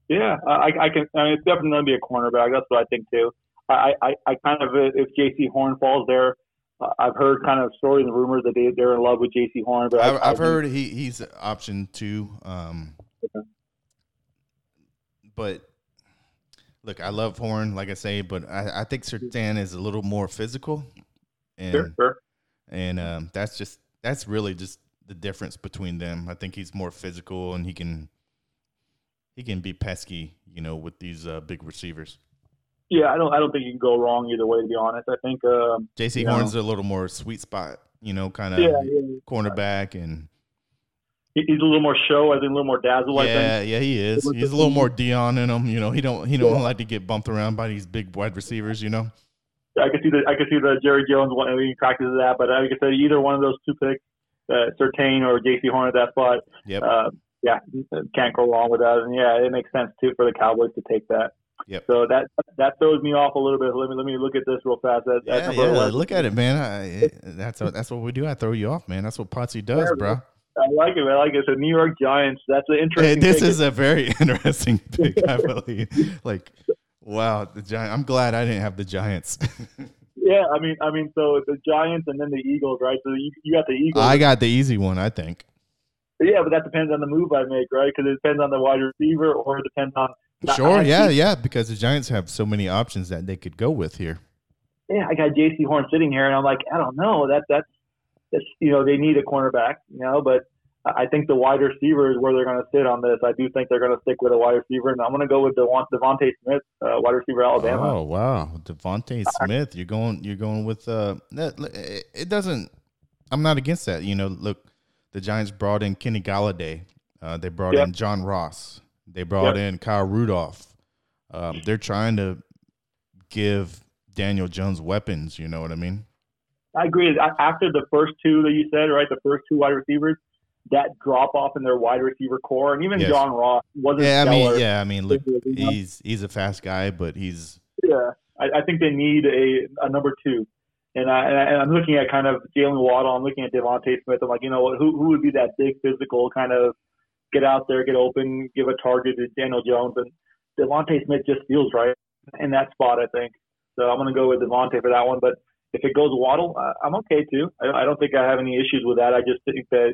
Yeah, I, I can. I mean, it's definitely going to be a cornerback. That's what I think too. I, I, I kind of if Jaycee Horn falls there, I've heard kind of stories and rumors that they they're in love with Jaycee Horn, but I've, I've heard he he's option two. Um. But look, I love Horn, like I say, but I, I think Surtain is a little more physical, and sure, sure. and um, that's just that's really just the difference between them. I think he's more physical and he can he can be pesky, you know, with these uh, big receivers. Yeah, I don't I don't think you can go wrong either way. To be honest, I think um, Jaycee Horn's know, a little more sweet spot, you know, kind of yeah, yeah, cornerback and. He's a little more show, I think a little more dazzle. Yeah, yeah, he is. He's a little more Dion in him. You know, he don't he don't yeah. like to get bumped around by these big wide receivers. You know. I could see the I could see the Jerry Jones one. He practices that, but like I said, either one of those two picks, uh, Surtain or Jaycee Horn at that spot. Yep. Uh, yeah, can't go wrong with that. And yeah, it makes sense too for the Cowboys to take that. Yep. So that that throws me off a little bit. Let me let me look at this real fast. At, yeah, yeah. 11. Look at it, man. I, that's what, that's what we do. I throw you off, man. That's what Potsy does, bro. I like it. I like it. So New York Giants. That's an interesting. Hey, this is a very interesting pick. I believe. Like, wow, the Giant. I'm glad I didn't have the Giants. yeah, I mean, I mean, so the Giants and then the Eagles, right? So you, you got the Eagles. I got the easy one, I think. Yeah, but that depends on the move I make, right? Because it depends on the wide receiver, or it depends on. Sure, yeah, yeah, because the Giants have so many options that they could go with here. Yeah, I got Jaycee Horn sitting here, and I'm like, I don't know. That that's that's you know they need a cornerback, you know, but I think the wide receiver is where they're going to sit on this. I do think they're going to stick with a wide receiver, and I'm going to go with Devont- DeVonta Smith, uh, wide receiver Alabama. Oh wow, DeVonta Smith, you're going you're going with uh, that, it doesn't. I'm not against that. You know, look, the Giants brought in Kenny Golladay. Uh, they brought yep. in John Ross. They brought yep. in Kyle Rudolph. Um, they're trying to give Daniel Jones weapons. You know what I mean? I agree. After the first two that you said, right, the first two wide receivers, that drop off in their wide receiver corps, and even yes. John Ross wasn't. Yeah, I mean, yeah, I mean, look, he's he's a fast guy, but he's. Yeah, I, I think they need a, a number two. And, I, and I'm looking at kind of Jaylen Waddle. I'm looking at DeVonta Smith. I'm like, you know what? Who who would be that big physical kind of get out there, get open, give a target to Daniel Jones? And DeVonta Smith just feels right in that spot. I think so. I'm going to go with DeVonta for that one. But if it goes Waddle, I'm okay too. I, I don't think I have any issues with that. I just think that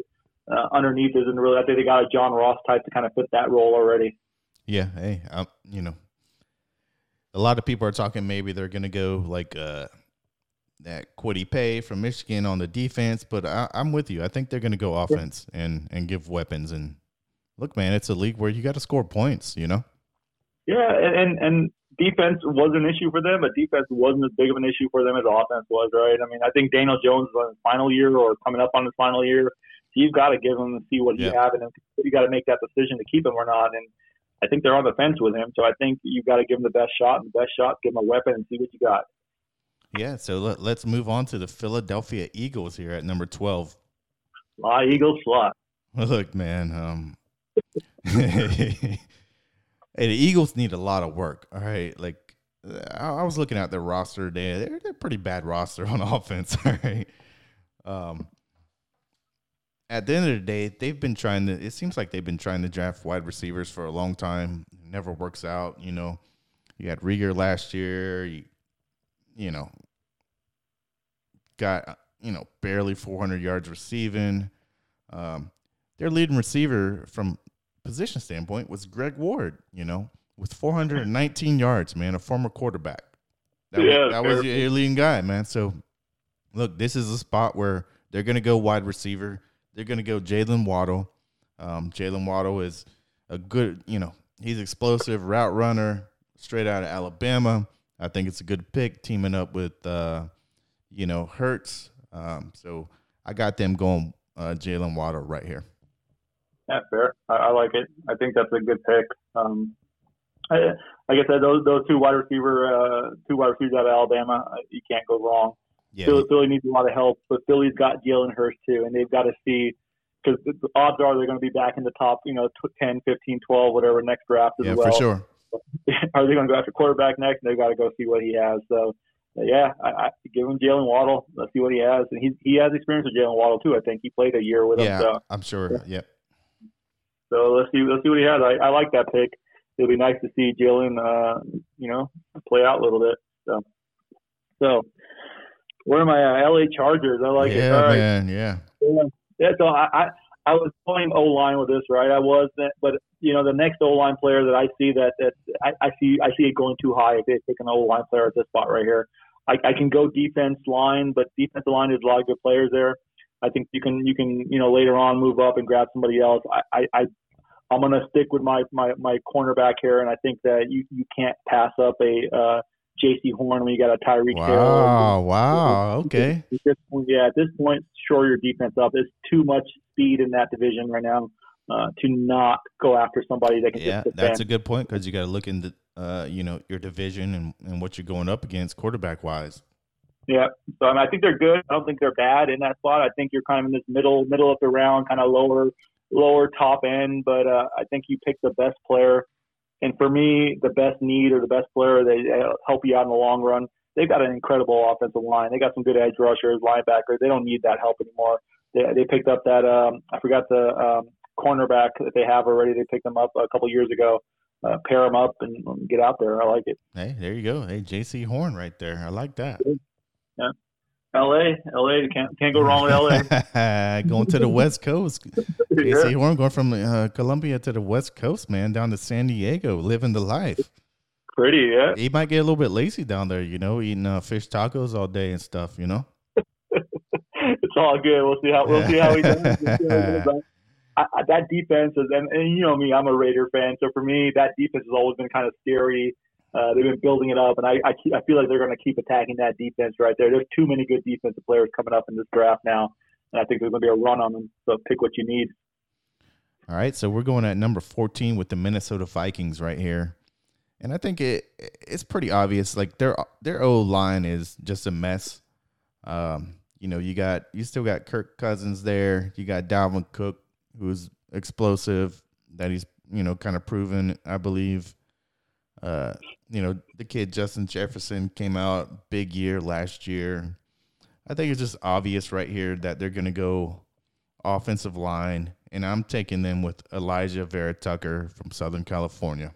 uh, underneath isn't really. I think they got a John Ross type to kind of fit that role already. Yeah. Hey, um, you know, a lot of people are talking maybe they're going to go like. Uh, that Kwity Paye from Michigan on the defense, but I, am with you. I think they're going to go offense and and give weapons. And look, man, it's a league where you got to score points. You know. Yeah, and and defense was an issue for them, but defense wasn't as big of an issue for them as offense was, right? I mean, I think Daniel Jones was in his final year or coming up on his final year. So you've got to give him and see what he yeah. has, and you got to make that decision to keep him or not. And I think they're on the fence with him, so I think you've got to give him the best shot, and the best shot, give him a weapon, and see what you got. Yeah, so let, us move on to the Philadelphia Eagles here at number 12. Fly, Eagles, fly. Look, man, um, hey, the Eagles need a lot of work. All right, like I, was looking at their roster today. They're, they're pretty bad roster on offense. All right, um, at the end of the day, they've been trying to. It seems like they've been trying to draft wide receivers for a long time. It never works out. You know, you had Reagor last year. You, you know, got you know barely 400 yards receiving. Um, their leading receiver from position standpoint was Greg Ward. You know, with 419 yards, man, a former quarterback. That, yeah, was, that was your leading guy, man. So, look, this is a spot where they're going to go wide receiver. They're going to go Jaylen Waddle. Um, Jaylen Waddle is a good, you know, he's explosive route runner, straight out of Alabama. I think it's a good pick teaming up with uh, you know Hurts. Um, so I got them going uh, Jaylen Waddle right here. Yeah, fair. I, I, like it. I think that's a good pick. Um, I, like I said, those those two wide receiver, uh, two wide receivers out of Alabama, uh, you can't go wrong. Yeah, Philly, Philly needs a lot of help, but Philly's got Jalen Hurts too, and they've got to see because the odds are they're going to be back in the top, you know, 10, 15, 12, whatever next draft as yeah, well. for sure. are they going to go after quarterback next? They've got to go see what he has. So, yeah, I, I give him Jaylen Waddle. Let's see what he has, and he he has experience with Jaylen Waddle too. I think he played a year with yeah, him. So I'm sure. Yeah. Yep. So let's see let's see what he has. I, I like that pick. It'll be nice to see Jalen, uh, you know, play out a little bit. So, so where are my uh, LA Chargers? I like yeah, it. All right. man. Yeah. Yeah, so I, I I was playing O line with this, right? I was, but you know, the next O line player that I see that that I, I see I see it going too high if they take an O line player at this spot right here. I, I can go defense line, but defensive line there's a lot of good players there. I think you can you can you know later on move up and grab somebody else. I I, I I'm gonna stick with my my my cornerback here, and I think that you you can't pass up a uh, Jaycee Horn when you got a Tyreek Wow. Hill. Wow. Okay. At this point, yeah, at this point, shore your defense up. There's too much speed in that division right now uh, to not go after somebody that can Yeah, that's a good point because you got to look into uh, you know, your division and, and what you're going up against quarterback wise. Yeah, so I, mean, I think they're good. I don't think they're bad in that spot. I think you're kind of in this middle middle of the round, kind of lower lower top end. But uh, I think you pick the best player, and for me, the best need or the best player they uh, help you out in the long run. They've got an incredible offensive line. They got some good edge rushers, linebackers. They don't need that help anymore. They, they picked up that um, I forgot the um, cornerback that they have already. They picked them up a couple years ago. Uh, pair them up and, and get out there. I like it. Hey, there you go. Hey, Jaycee Horn right there. I like that. L.A. L.A. Can't can't go wrong with L.A. going to the West Coast. Jaycee Horn going from uh, Columbia to the West Coast, man, down to San Diego, living the life. Pretty, yeah. He might get a little bit lazy down there, you know, eating uh, fish tacos all day and stuff, you know. it's all good. We'll see how we'll see how he does. We'll see how he does. I, I, that defense is, and, and you know me, I'm a Raider fan, so for me, that defense has always been kind of scary. Uh, they've been building it up, and I I, keep, I feel like they're going to keep attacking that defense right there. There's too many good defensive players coming up in this draft now, and I think there's going to be a run on them. So pick what you need. All right, so we're going at number 14 with the Minnesota Vikings right here. And I think it it's pretty obvious like their their O line is just a mess. Um, you know, you got you still got Kirk Cousins there. You got Dalvin Cook who's explosive that he's, you know, kind of proven, I believe. Uh, you know, the kid Justin Jefferson came out big year last year. I think it's just obvious right here that they're going to go offensive line, and I'm taking them with Alijah Vera-Tucker from Southern California.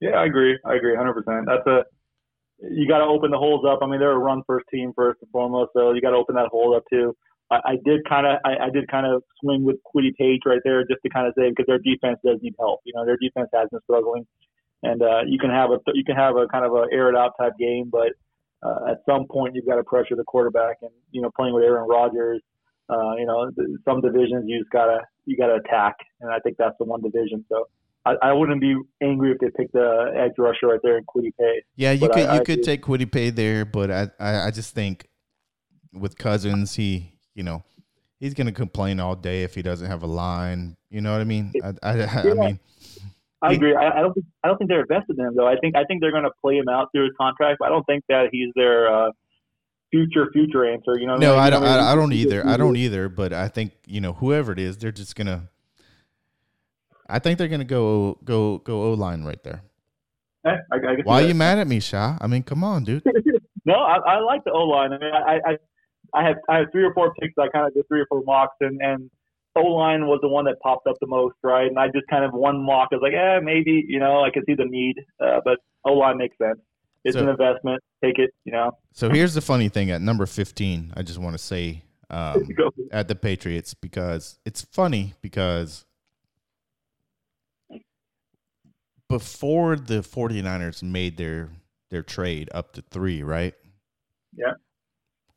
Yeah, I agree. I agree 100%. That's a you got to open the holes up. I mean, they're a run first team first and foremost, so you got to open that hole up too. I, I did kind of I, I did kind of swing with Kwity Paye right there just to kind of say because their defense does need help. You know, their defense has been struggling, and uh, you can have a you can have a kind of a air it out type game, but uh, at some point you've got to pressure the quarterback, and you know, playing with Aaron Rodgers. Uh, you know, some divisions you just gotta you gotta attack, and I think that's the one division. So I, I wouldn't be angry if they picked the edge rusher right there in Kwity Paye. Yeah, you But could I- you I could do- take Kwity Paye there, but I, I I just think with Cousins, he you know he's gonna complain all day if he doesn't have a line. You know what I mean? I I, I Yeah. mean I agree. I, I don't think I don't think they're invested in him though. I think I think they're going to play him out through his contract. But I don't think that he's their uh, future future answer. You know? no, mean? I don't I, I don't either. I don't either. But I think you know whoever it is, they're just gonna. I think they're gonna go go go O line right there. Eh, I, I Why are you mad at me, Sha? I mean, come on, dude. No, I, I like the O line. I mean, I, I I have I have three or four picks. I kind of did three or four mocks, and and O line was the one that popped up the most, right? And I just kind of one mock. I was like, eh, maybe you know, I can see the need, uh, but O line makes sense. It's So- an investment. Take it. You know, So here's the funny thing at number 15, I just want to say um, at the Patriots because it's funny because before the 49ers made their their trade up to 3, right? Yeah.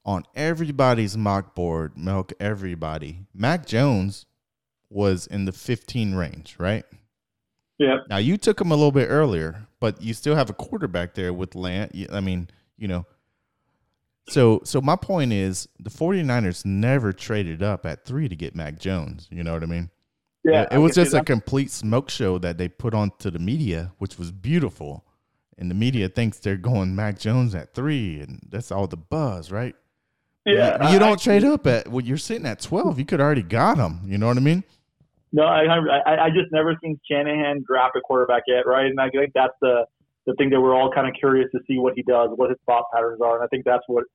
On everybody's mock board, milk everybody. Mac Jones was in the 15 range, right? Yeah. Now you took him a little bit earlier, but you still have a quarterback there with Lance. I mean, you know. So so my point is the 49ers never traded up at 3 to get Mac Jones, you know what I mean? Yeah, It I was just a complete smoke show that they put onto the media, which was beautiful. And the media thinks they're going Mac Jones at 3 and that's all the buzz, right? Yeah. You, you don't trade up at well, you're sitting at 12. You could already got him, you know what I mean? No, I, I I just never seen Shanahan draft a quarterback yet, right? And I think that's the the thing that we're all kind of curious to see what he does, what his thought patterns are, and I think that's what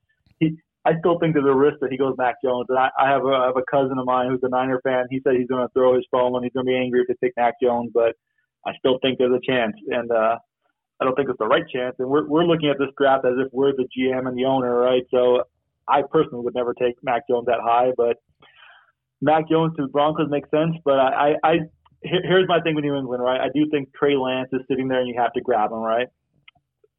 he. I still think there's a risk that he goes Mac Jones, and I, I have a I have a cousin of mine who's a Niner fan. He said he's going to throw his phone and he's going to be angry if they pick Mac Jones, but I still think there's a chance, and uh, I don't think it's the right chance. And we're we're looking at this draft as if we're the GM and the owner, right? So I personally would never take Mac Jones that high, but Mac Jones to the Broncos makes sense. But I, I, I here's my thing with New England, right? I do think Trey Lance is sitting there and you have to grab him, right?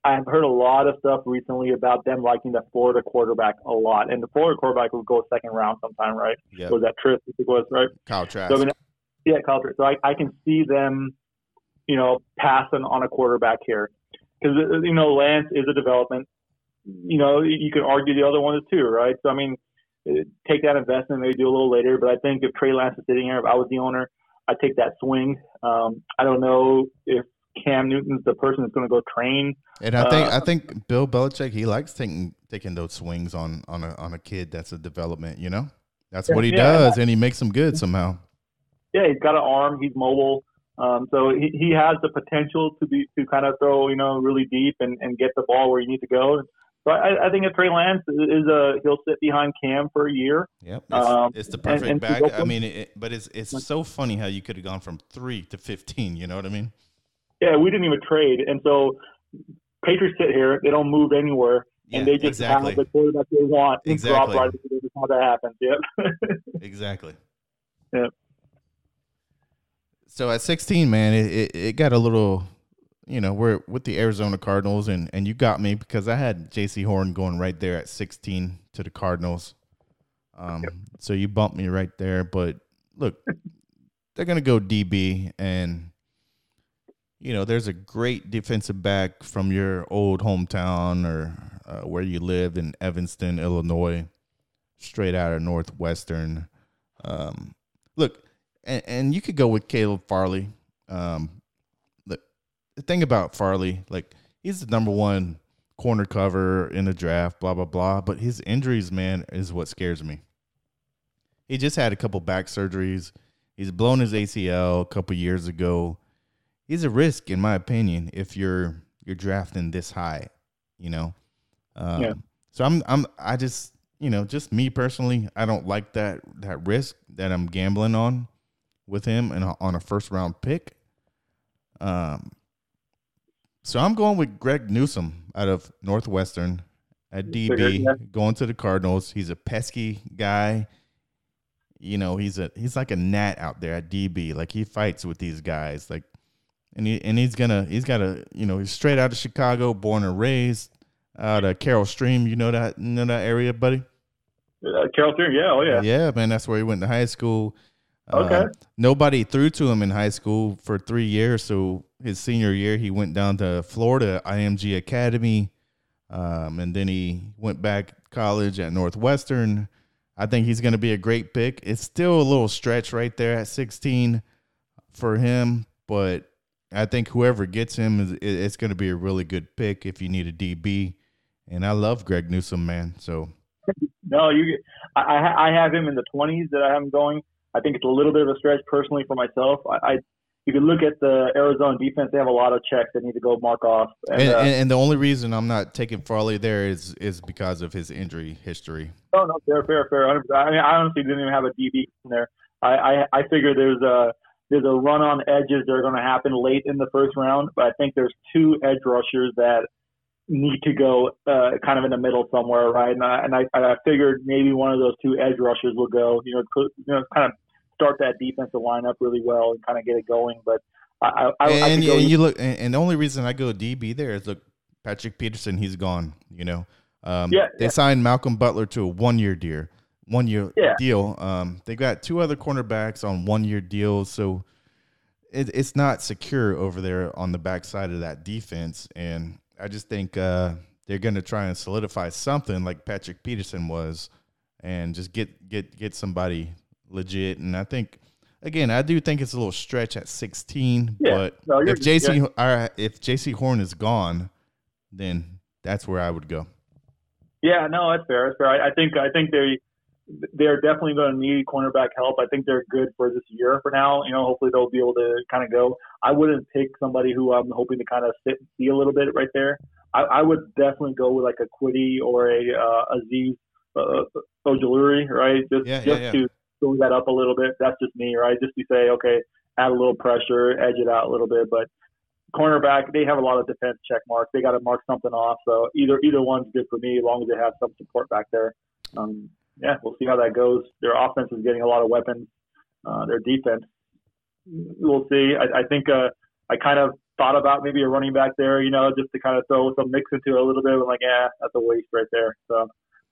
I've heard a lot of stuff recently about them liking the Florida quarterback a lot, and the Florida quarterback would go second round sometime, right? Yep. Was that Trask? It was right. Kyle Trask. So I mean, yeah, Kyle Trask. So I, I can see them, you know, passing on a quarterback here because uh, you know Lance is a development. You know, you could argue the other one is too, right? So I mean, take that investment, maybe do a little later. But I think if Trey Lance is sitting here, if I was the owner, I'd take that swing. Um, I don't know if Cam Newton's the person that's going to go train. And I think uh, I think Bill Belichick he likes taking taking those swings on on a on a kid that's a development. You know, that's what he yeah, does, and he makes them good somehow. Yeah, he's got an arm. He's mobile. Um, so he, he has the potential to be to kind of throw you know really deep and, and get the ball where you need to go. So I, I think if Trey Lance is a he'll sit behind Cam for a year. Yep, it's, um, it's the perfect and, and bag. I mean, it, but it's it's so funny how you could have gone from three to fifteen. You know what I mean? Yeah, we didn't even trade, and so Patriots sit here. They don't move anywhere, yeah, and they just exactly. have the quarterback they want and exactly. drop right. That's how that happens. Yep. exactly. Yep. So at 16, man, it, it, it got a little, you know, we're with the Arizona Cardinals, and, and you got me because I had Jaycee Horn going right there at 16 to the Cardinals. Um, yep. So you bumped me right there. But look, they're going to go DB, and, you know, there's a great defensive back from your old hometown or uh, where you lived in Evanston, Illinois, straight out of Northwestern. Um, look, and, and you could go with Caleb Farley. Um, the thing about Farley, like he's the number one corner cover in the draft, blah blah blah. But his injuries, man, is what scares me. He just had a couple back surgeries. He's blown his ACL a couple years ago. He's a risk, in my opinion, if you're you're drafting this high. You know, um, yeah. So I'm I'm I just you know just me personally, I don't like that that risk that I'm gambling on with him and on a first round pick. Um, so I'm going with Greg Newsome out of Northwestern at DB, going to the Cardinals. He's a pesky guy. You know, he's a he's like a gnat out there at DB. Like he fights with these guys. Like, and he and he's gonna he's got a you know he's straight out of Chicago, born and raised out of Carol Stream. You know that you know that area, buddy. Uh, Carol Stream, yeah, oh yeah, yeah, man. That's where he went to high school. Okay. Uh, nobody threw to him in high school for three years. So his senior year, he went down to Florida IMG Academy, um, and then he went back college at Northwestern. I think he's going to be a great pick. It's still a little stretch right there at 16 for him, but I think whoever gets him is it's going to be a really good pick if you need a DB. And I love Greg Newsome, man. So no, you, I, I have him in the 20s that I have him going. I think it's a little bit of a stretch personally for myself. I, I you can look at the Arizona defense; they have a lot of checks that need to go mark off. And, and, uh, and, the only reason I'm not taking Farley there is is because of his injury history. Oh no, fair, fair, fair. I mean, I honestly didn't even have a DB in there. I I, I figure there's a there's a run on edges that are going to happen late in the first round, but I think there's two edge rushers that need to go uh, kind of in the middle somewhere, right? And I, and I, I figured maybe one of those two edge rushers will go, you know, you know, kind of start that defensive lineup really well and kind of get it going. But I, I, and, I and you look, and the only reason I go DB there is look, Patrick Peterson, he's gone. You know, um, yeah, they yeah. signed Malcolm Butler to a one year deal, one year yeah. deal. Um, they got two other cornerbacks on one year deals, so it, it's not secure over there on the backside of that defense. And I just think uh, they're going to try and solidify something like Patrick Peterson was, and just get get get somebody legit. And I think again, I do think it's a little stretch at 16. Yeah. But no, if Jaycee yeah. if Jaycee Horn is gone, then that's where I would go. Yeah, no, that's fair. That's fair. I, I think I think they they're definitely going to need cornerback help. I think they're good for this year for now. You know, hopefully they'll be able to kind of go. I wouldn't pick somebody who I'm hoping to kind of sit and see a little bit right there. I, I would definitely go with like a Kwity or a uh, Azeez uh, right? Just yeah, just yeah, yeah. to build that up a little bit. That's just me, right? Just to say, okay, add a little pressure, edge it out a little bit. But cornerback, they have a lot of defense check marks. They got to mark something off. So either either one's good for me as long as they have some support back there. um, yeah, we'll see how that goes. Their offense is getting a lot of weapons. Uh, their defense, we'll see. I, I think uh, I kind of thought about maybe a running back there, you know, just to kind of throw some mix into it a little bit. I'm like, yeah, that's a waste right there. So,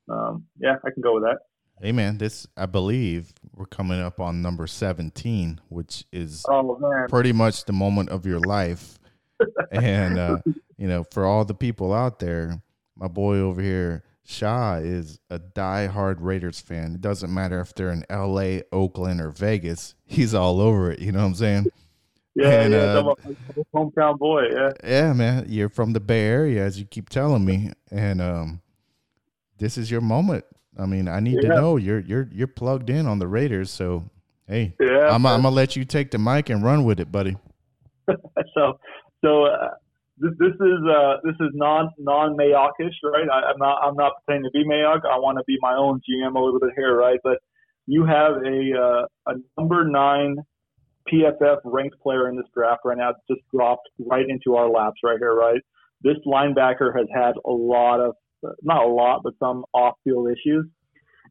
um, yeah, I can go with that. Hey man, this I believe we're coming up on number seventeen, which is oh, pretty much the moment of your life. and uh, you know, for all the people out there, my boy over here, Shaw, is a die-hard Raiders fan. It doesn't matter if they're in L.A., Oakland, or Vegas. He's all over it. You know what I'm saying? Yeah, and, yeah, uh, hometown boy. Yeah, yeah, man. You're from the Bay Area, as you keep telling me, and um, this is your moment. I mean, I need yeah. to know you're you're you're plugged in on the Raiders. So, hey, yeah, I'm, I'm gonna let you take the mic and run with it, buddy. so, so uh, this, this is uh, this is non non Mayockish, right? I, am not I'm not pretending to be Mayock. I want to be my own GM a little bit here, right? But you have a uh, a number nine PFF ranked player in this draft right now just dropped right into our laps right here, right? This linebacker has had a lot of, not a lot, but some off field issues.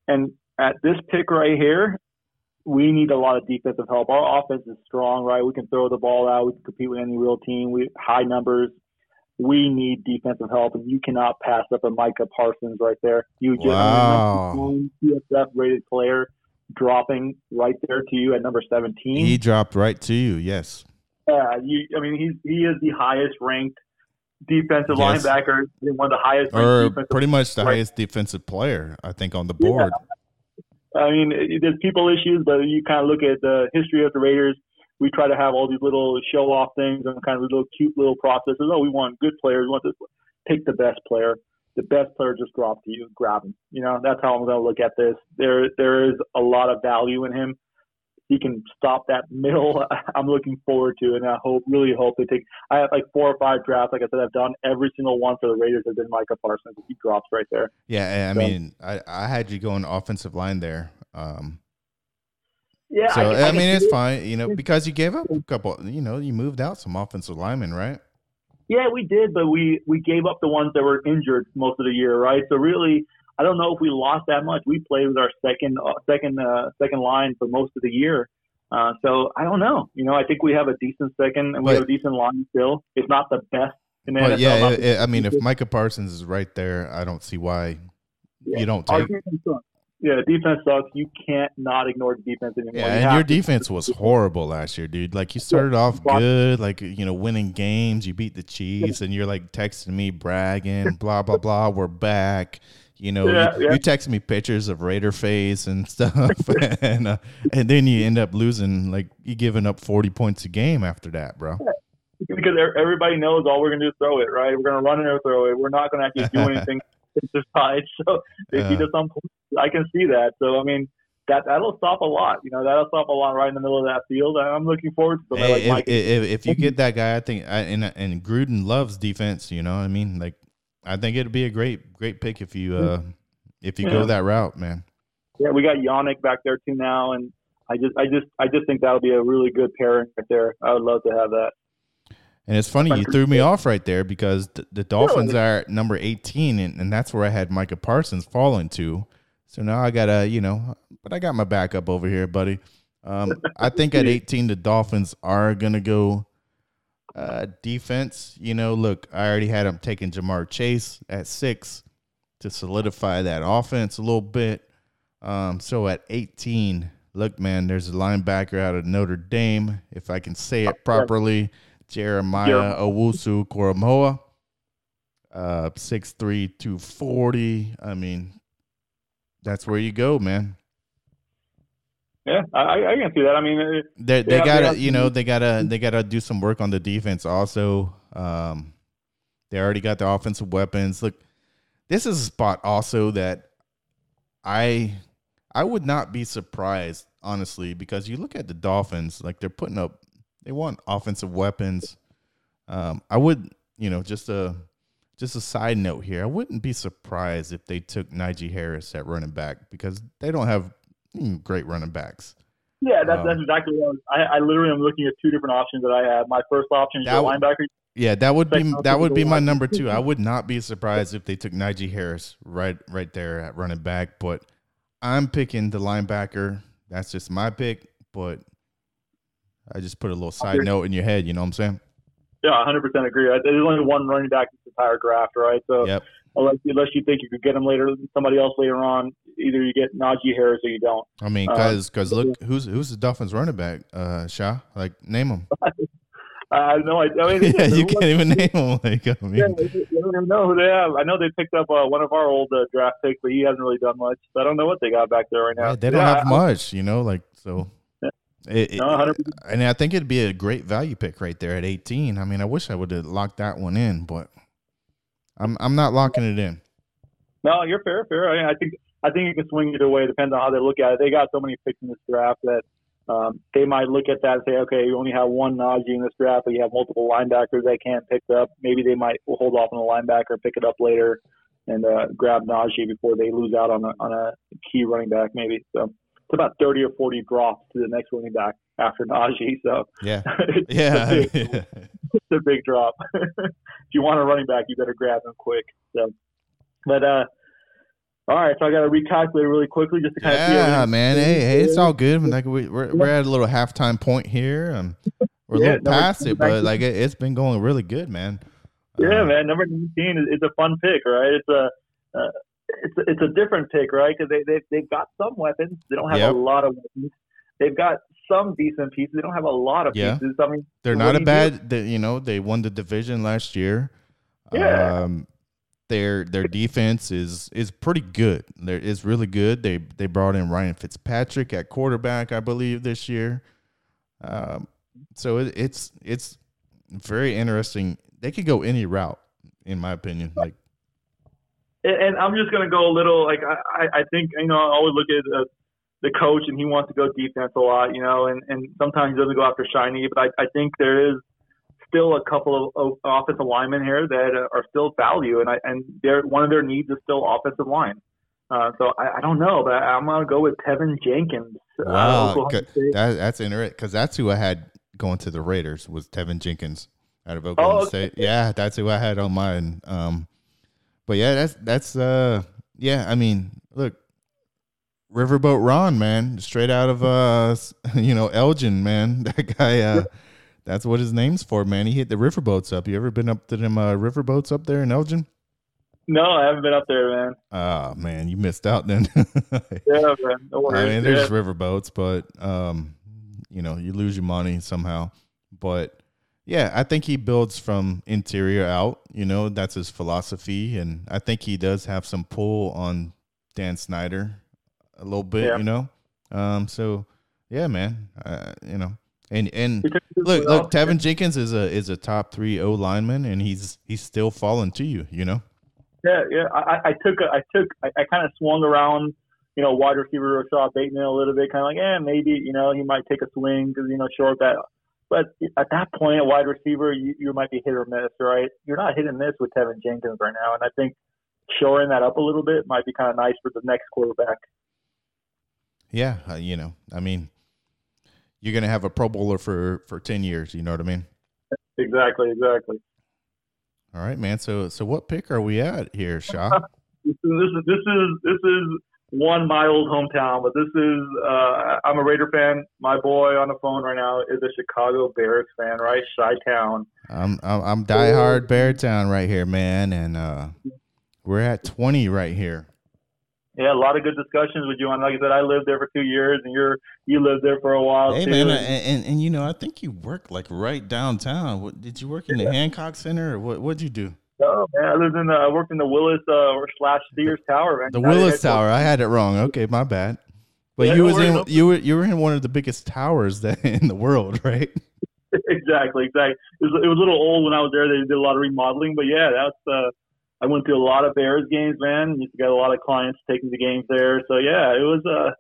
And at this pick right here, we need a lot of defensive help. Our offense is strong, right? We can throw the ball out. We can compete with any real team. We high numbers. We need defensive help, and you cannot pass up a Micah Parsons right there. You just wow. PFF rated player dropping right there to you at number 17. He dropped right to you, yes. Yeah, you, I mean, he's, he is the highest ranked defensive yes. linebacker, one of the highest or pretty much the highest defensive player, I think, on the board. Yeah. I mean, there's people issues, but you kind of look at the history of the Raiders. We try to have all these little show off things and kind of little cute little processes. Oh, we want good players. We want to pick the best player the best player just dropped to you, grab him. You know, that's how I'm going to look at this. There, there is a lot of value in him. He can stop that middle. I'm looking forward to, and I hope, really hope they take. I have like four or five drafts. Like I said, I've done every single one for the Raiders has been Micah Parsons. He drops right there. Yeah, I so, mean, I, I had you going offensive line there. Um, yeah, so I, I, I mean, it's it. fine, you know, because you gave up a couple. You know, you moved out some offensive linemen, right? Yeah, we did, but we we gave up the ones that were injured most of the year, right? So really, I don't know if we lost that much. We played with our second uh, second uh, second line for most of the year. Uh, so I don't know. You know, I think we have a decent second and we but, have a decent line still. It's not the best in the NFL. Yeah, it, it, I mean, if Micah Parsons is right there, I don't see why yeah. you don't take. Yeah, defense sucks. You can't not ignore the defense anymore. Yeah, you and your defense was horrible last year, dude. Like you started off good, like you know, winning games. You beat the Chiefs, and you're like texting me, bragging, blah blah blah. We're back. You know, yeah, you, yeah. you text me pictures of Raider face and stuff, and uh, and then you end up losing, like you giving up forty points a game after that, bro. Because everybody knows all we're gonna do is throw it, right? We're gonna run it or throw it. We're not gonna actually do anything side. So if he does some, I can see that. So I mean, that that'll stop a lot. You know, that'll stop a lot right in the middle of that field. I'm looking forward to hey, like if, if, if, you get that guy, I think, and and Gruden loves defense. You know, what I mean, like I think it'd be a great great pick if you uh if you yeah. go that route, man. Yeah, we got Yannick back there too now, and I just I just I just think that'll be a really good pairing right there. I would love to have that. And it's funny you threw me off right there because the, the Dolphins are at number 18, and, and that's where I had Micah Parsons falling to. So now I gotta, you know, but I got my backup over here, buddy. Um, I think at 18 the Dolphins are gonna go uh, defense. You know, look, I already had them taking Ja'Marr Chase at six to solidify that offense a little bit. Um, so at 18, look, man, there's a linebacker out of Notre Dame, if I can say it properly. Jeremiah Owusu Koramoah, uh, 6'3", 240. I mean, that's where you go, man. Yeah, I, I can see that. I mean, they they gotta, you know, they gotta they gotta do some work on the defense. Also, um, they already got the offensive weapons. Look, this is a spot also that I I would not be surprised honestly because you look at the Dolphins, like they're putting up they want offensive weapons. Um, I would, you know, just a just a side note here. I wouldn't be surprised if they took Najee Harris at running back because they don't have great running backs. Yeah, that's, um, that's exactly what I, was, I, I literally am looking at two different options that I have. My first option is your linebacker Yeah, that would be that would be my number two. I would not be surprised if they took Najee Harris right right there at running back, but I'm picking the linebacker. That's just my pick, but I just put a little side note in your head. You know what I'm saying? Yeah, 100% agree. Uh, There's only one running back in this entire draft, right? So Yep. Unless, unless you think you could get him later, somebody else later on, either you get Najee Harris or you don't. I mean, Uh, cause, cause look, who's who's the Dolphins running back? Uh, Shaw, like name him. I have no idea. I mean, yeah, you can't even name him. Like, I mean, Yeah, I don't even know who they have. I know they picked up uh, one of our old uh, draft picks, but he hasn't really done much. So I don't know what they got back there right now. yeah, they don't Yeah, have I- much, you know, like so. Yeah. It, it- No, 100%. and I think it'd be a great value pick right there at 18. I mean, I wish I would have locked that one in, but I'm I'm not locking it in. No, you're fair, fair. I, I think I think it can swing either way. Depends on how they look at it. They got so many picks in this draft that um, they might look at that and say, okay, you only have one Najee in this draft, but you have multiple linebackers they can't pick up. Maybe they might hold off on the linebacker, pick it up later, and uh, grab Najee before they lose out on a, on a key running back. Maybe so. It's about 30 or 40 drops to the next running back after Najee. So Yeah, yeah, it's a big drop. if you want a running back, you better grab him quick. So, but uh, all right. So I got to recalculate really quickly just to kind of yeah, man. Hey, hey, it's all good. Like we, we're we're at a little halftime point here. Um, we're a Yeah, little past it, but like it, it's been going really good, man. Yeah, Uh, man. Number 19 is, is a fun pick, right? It's a uh, it's a, it's a different pick, right? Because they they they've got some weapons. They don't have Yep. a lot of weapons. They've got some decent pieces. They don't have a lot of Yeah. pieces. I mean, They're not a bad. They, you know, they won the division last year. Yeah. Um, their their defense is is pretty good. There is really good. They they brought in Ryan Fitzpatrick at quarterback, I believe, this year. Um, so it, it's it's very interesting. They could go any route, in my opinion. Like and, and I'm just gonna go a little like I I- I think you know I always look at uh, the coach and he wants to go defense a lot, you know, and and sometimes he doesn't go after shiny, but I I think there is still a couple of, of offensive linemen here that are still value, and I and their one of their needs is still offensive line. Uh, so I, I don't know, but I'm gonna go with Teven Jenkins. uh, Wow, Oklahoma that, that's interesting because that's who I had going to the Raiders was Teven Jenkins out of Oklahoma okay. State. Yeah, that's who I had on mine. Um, but yeah, that's that's uh, yeah. I mean, Riverboat Ron, man, straight out of uh, you know, Elgin, man. That guy, uh, that's what his name's for, man. He hit the riverboats up. You ever been up to them uh, riverboats up there in Elgin? No, I haven't been up there, man. Ah, man, you missed out then. Yeah, man. No I mean, there's Yeah. riverboats, but um, you know, you lose your money somehow. But yeah, I think he builds from interior out. You know, that's his philosophy, and I think he does have some pull on Dan Snyder a little bit. Yeah. You know, um, so yeah, man, uh, you know, and and He took it look, look, Teven Jenkins is a is a top three O lineman, and he's he's still falling to you. You know, Yeah, yeah. I, I- took, a, I took, I, I kind of swung around, you know, wide receiver Rashod Bateman a little bit, kind of like, eh, maybe, you know, he might take a swing because you know, short that. But at that point, at wide receiver, you, you might be hit or miss, right? You're not hit and miss with Teven Jenkins right now, and I think shoring that up a little bit might be kind of nice for the next quarterback. Yeah, uh, you know, I mean, you're gonna have a Pro Bowler for for ten years. You know what I mean? Exactly, exactly. All right, man. So so what pick are we at here, Shaw? This is this is this is this is one my old hometown, but this is uh, I'm a Raider fan. My boy on the phone right now is a Chicago Bears fan, right? Chi Town. I'm I'm, I'm diehard Bear Town right here, man, and uh, we're at twenty right here. Yeah, a lot of good discussions with you. And like I said, I lived there for two years, and you're you lived there for a while Hey, too. man, and- and, and you know, I think you work like right downtown. What did you work in the Hancock Center, or what? What'd you do? oh man, I lived in the, I worked in the Willis uh, or slash Sears Tower, man. The United Willis. Tower. I had it wrong. Okay, my bad. But Yeah, you was in you were you were in one of the biggest towers that in the world, right? exactly, exactly. It was, it was a little old when I was there. They did a lot of remodeling, but yeah, that's. Uh, I went to a lot of Bears games, man. Used to get a lot of clients taking the games there. So yeah, it was. Uh,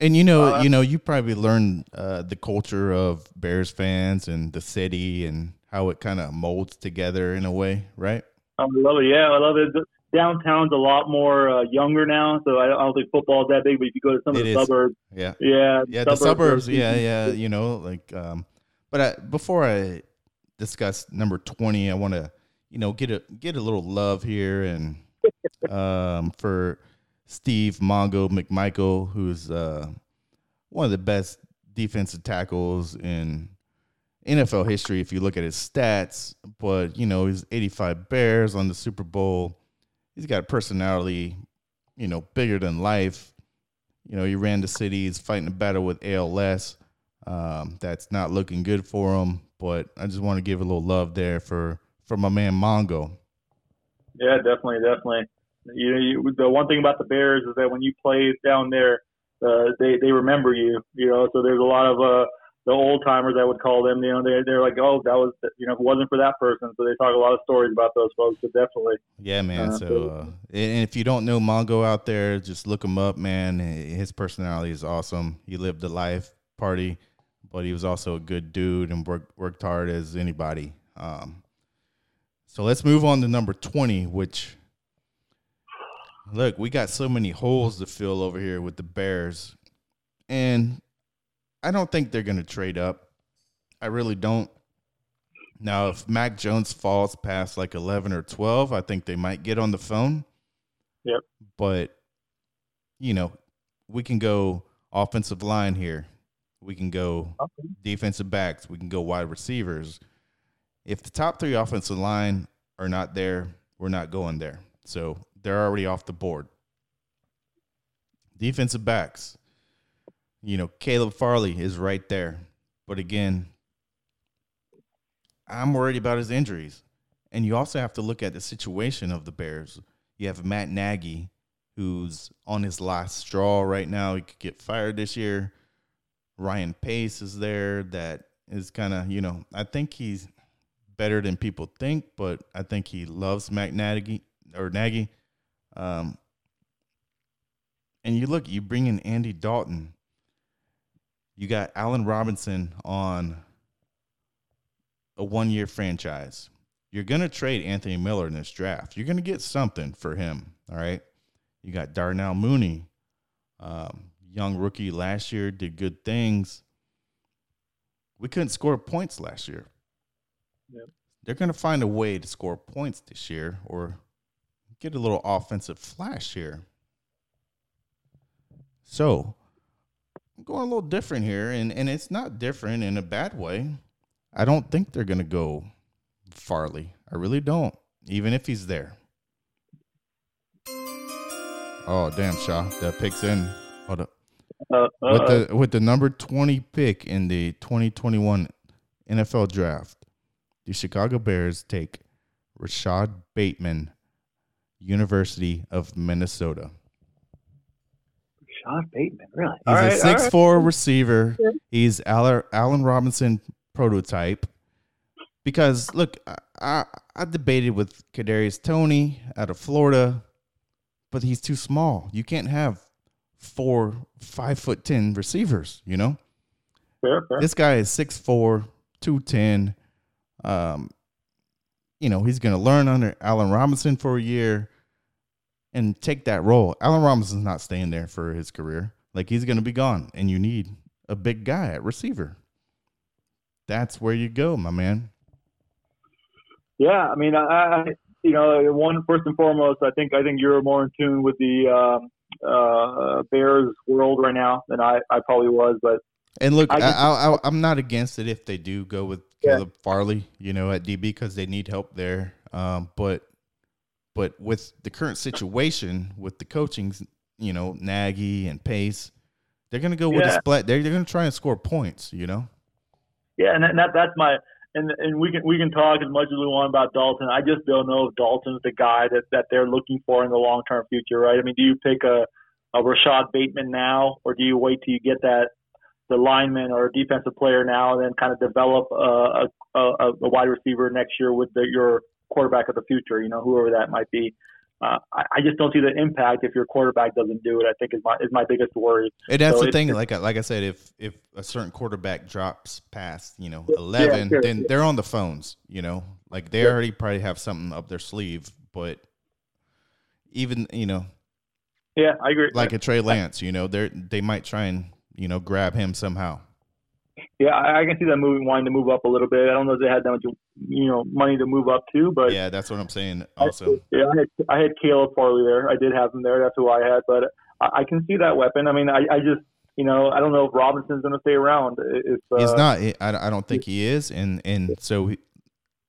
And you know, Uh, you know, you probably learned uh, the culture of Bears fans and the city and how it kind of molds together in a way, right? I love it. Yeah, I love it. Downtown's a lot more uh, younger now, so I don't, I don't think football's that big. But if you go to some of It the is. suburbs, Yeah. yeah, Yeah, the suburbs. Yeah, yeah. You know, like, um, but I, before I discuss number twenty, I want to you know get a get a little love here and um, for Steve Mongo McMichael, who's uh, one of the best defensive tackles in NFL history if you look at his stats. But you know, he's 85 Bears on the Super Bowl. He's got a personality, you know, bigger than life. You know, he ran the city. He's fighting a battle with ALS. Um, that's not looking good for him. But I just want to give a little love there for for my man Mongo. Yeah, definitely, definitely. You know, you, the one thing about the Bears is that when you play down there, uh, they they remember you. You know, so there's a lot of uh, the old timers I would call them. You know, they they're like, oh, that was you know, if it wasn't for that person. So they talk a lot of stories about those folks. But definitely. Yeah, man. Uh, so, uh, and if you don't know Mongo out there, just look him up, man. His personality is awesome. He lived a life party, but he was also a good dude and worked worked hard as anybody. Um, so let's move on to number twenty, which look, we got so many holes to fill over here with the Bears. And I don't think they're going to trade up. I really don't. Now, if Mac Jones falls past like 11 or 12, I think they might get on the phone. Yep. But, you know, we can go offensive line here. We can go okay. defensive backs. We can go wide receivers. If the top three offensive line are not there, we're not going there. So they're already off the board. Defensive backs. You know, Caleb Farley is right there. But again, I'm worried about his injuries. And you also have to look at the situation of the Bears. You have Matt Nagy, who's on his last straw right now. He could get fired this year. Ryan Pace is there that is kind of, you know, I think he's better than people think, but I think he loves Matt Nagy or Nagy. Um, and you look, you bring in Andy Dalton. You got Allen Robinson on a one year franchise. You're going to trade Anthony Miller in this draft. You're going to get something for him. All right. You got Darnell Mooney, um, young rookie last year, did good things. We couldn't score points last year. Yep. They're going to find a way to score points this year, or get a little offensive flash here. So I'm going a little different here, and, and it's not different in a bad way. I don't think they're going to go Farley. I really don't, even if he's there. Oh, damn, Shaw. That pick's in. Hold up. Uh, with the with the number 20 pick in the 2021 NFL draft, the Chicago Bears take Rashod Bateman University of Minnesota. Sean Bateman, really? He's all a right, six four receiver. He's Allen Robinson prototype. Because look, I, I debated with Kadarius Toney out of Florida, but he's too small. You can't have four five foot ten receivers. You know, fair, fair. this guy is six four, two ten. Um, you know, he's going to learn under Allen Robinson for a year and take that role. Allen Robinson's not staying there for his career. Like he's going to be gone, and you need a big guy at receiver. That's where you go, my man. Yeah, I mean, I, I you know, one first and foremost, I think I think you're more in tune with the um, uh, Bears world right now than I, I probably was. But and look, I, I, am not against it if they do go with Caleb yeah. Farley, you know, at DB because they need help there. Um, but but with the current situation with the coaching, you know, Nagy and Pace, they're going to go with yeah. a split. They're, they're going to try and score points, you know. Yeah, and that, that's my and and we can we can talk as much as we want about Dalton. I just don't know if Dalton's the guy that that they're looking for in the long term future, right? I mean, do you pick a a Rashod Bateman now, or do you wait till you get that the lineman or a defensive player now, and then kind of develop a, a, a, wide receiver next year with the, your quarterback of the future? You know, whoever that might be. Uh, I, I, just don't see the impact if your quarterback doesn't do it. I think is my is my biggest worry. And that's so the thing. Like like I said, if if a certain quarterback drops past you know eleven, yeah, sure, then they're on the phones. You know, like they already probably have something up their sleeve. But even you know, yeah, I agree. Like a Trey Lance, you know, they they might try and you know, grab him somehow. Yeah, I, I can see that moving, wanting to move up a little bit. I don't know if they had that much, you know, money to move up to, but yeah, that's what I'm saying. Also, I, yeah, I had, I had Caleb Farley there. I did have him there. That's who I had, but I, I can see that weapon. I mean, I, I just, you know, I don't know if Robinson's going to stay around. If uh, he's not, I, I don't think he is, and and so he,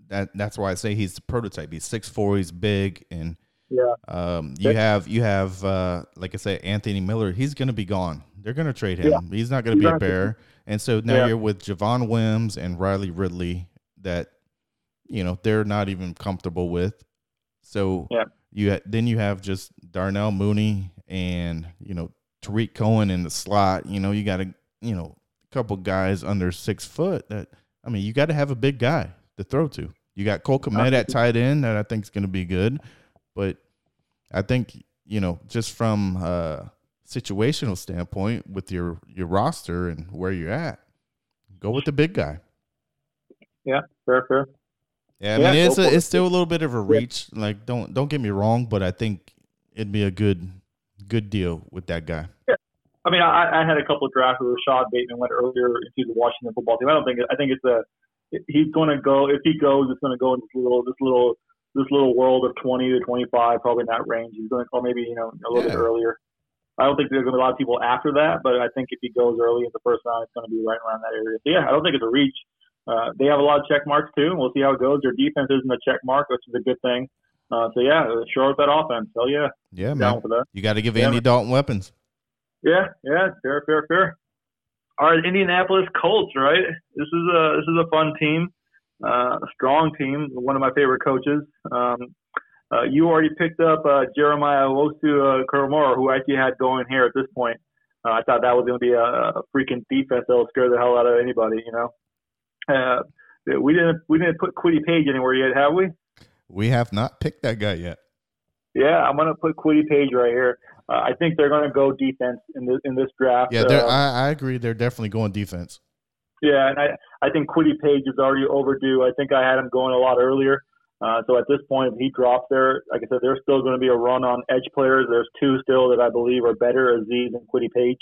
that that's why I say he's the prototype. He's six four. He's big, and yeah. Um, you have you have uh, like I said, Anthony Miller. He's going to be gone. They're going to trade him. Yeah. He's not going to be a bear. And so now yeah. you're with Javon Wims and Riley Ridley that you know they're not even comfortable with. So yeah. you ha- then you have just Darnell Mooney and you know Tarik Cohen in the slot. You know you got a you know a couple guys under six foot. That I mean you got to have a big guy to throw to. You got Cole Kmet at tight end that I think is going to be good, but I think you know just from uh, situational standpoint with your your roster and where you're at. Go with the big guy. Yeah, fair, fair. Yeah, I mean it's a, it's still a little bit of a reach. Yeah. Like don't don't get me wrong, but I think it'd be a good good deal with that guy. Yeah. I mean, I, I had a couple of drafts where Rashod Bateman went earlier into the Washington football team. I don't think I think it's a he's going to go if he goes, it's going to go in this little this little this little world of 20 to 25, probably in that range. He's going to, or maybe you know a little yeah. bit earlier. I don't think there's going to be a lot of people after that, but I think if he goes early in the first round, it's going to be right around that area. So yeah, I don't think it's a reach. Uh, they have a lot of check marks too, and we'll see how it goes. Their defense isn't a check mark, which is a good thing. Uh, so yeah, short that offense. Hell yeah, yeah, man. You got to give yeah, Andy man. Dalton weapons. Yeah, yeah, fair, fair, fair. All right, Indianapolis Colts. Right, this is a this is a fun team, uh, a strong team. One of my favorite coaches. Um, uh, you already picked up uh, Jeremiah Owusu uh, Koramoah, who actually had going here at this point. Uh, I thought that was going to be a, a freaking defense that will scare the hell out of anybody. You know, uh, we didn't we didn't put Kwity Paye anywhere yet, have we? We have not picked that guy yet. Yeah, I'm going to put Kwity Paye right here. Uh, I think they're going to go defense in this in this draft. Yeah, uh, I, I agree. They're definitely going defense. Yeah, and I I think Kwity Paye is already overdue. I think I had him going a lot earlier. Uh, so at this point, if he drops there, like I said, there's still going to be a run on edge players. There's two still that I believe are better, Azeez and Kwity Paye.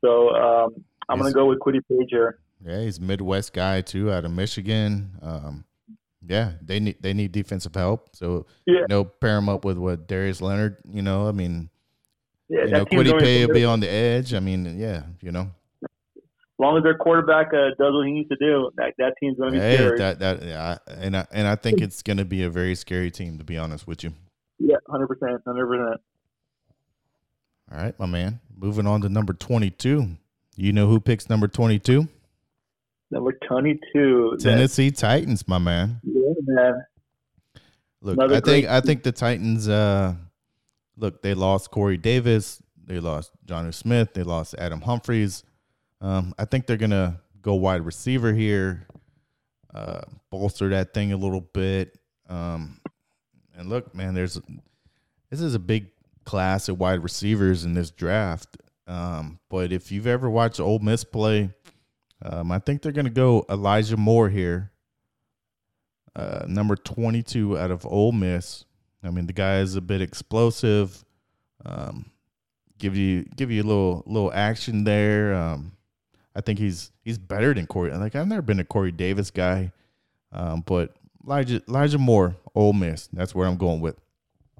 So um, I'm going to go with Kwity Paye here. Yeah, he's Midwest guy too, out of Michigan. Um, yeah, they need they need defensive help. So yeah. you know, pair him up with what Darius Leonard. You know, I mean, yeah, you know, Kwity Paye will be on the edge. I mean, yeah, you know long as their quarterback uh, does what he needs to do, that, that team's going to be hey, scary. That, that, yeah, and I, and I think it's going to be a very scary team, to be honest with you. Yeah, hundred percent, hundred percent. All right, my man. Moving on to number twenty-two. You know who picks number twenty-two? Number twenty-two. Tennessee that, Titans, my man. Yeah, man. Look, Another I think I think the Titans. Uh, look, they lost Corey Davis. They lost Jonnu Smith. They lost Adam Humphries. Um, I think they're gonna go wide receiver here, uh, bolster that thing a little bit. Um, and look, man, there's this is a big class of wide receivers in this draft. Um, but if you've ever watched Ole Miss play, um, I think they're gonna go Elijah Moore here, uh, number 22 out of Ole Miss. I mean, the guy is a bit explosive. Um, give you give you a little little action there. Um, I think he's he's better than Corey. Like I've never been a Corey Davis guy, um, but Elijah Elijah Moore, Ole Miss. That's where I'm going with.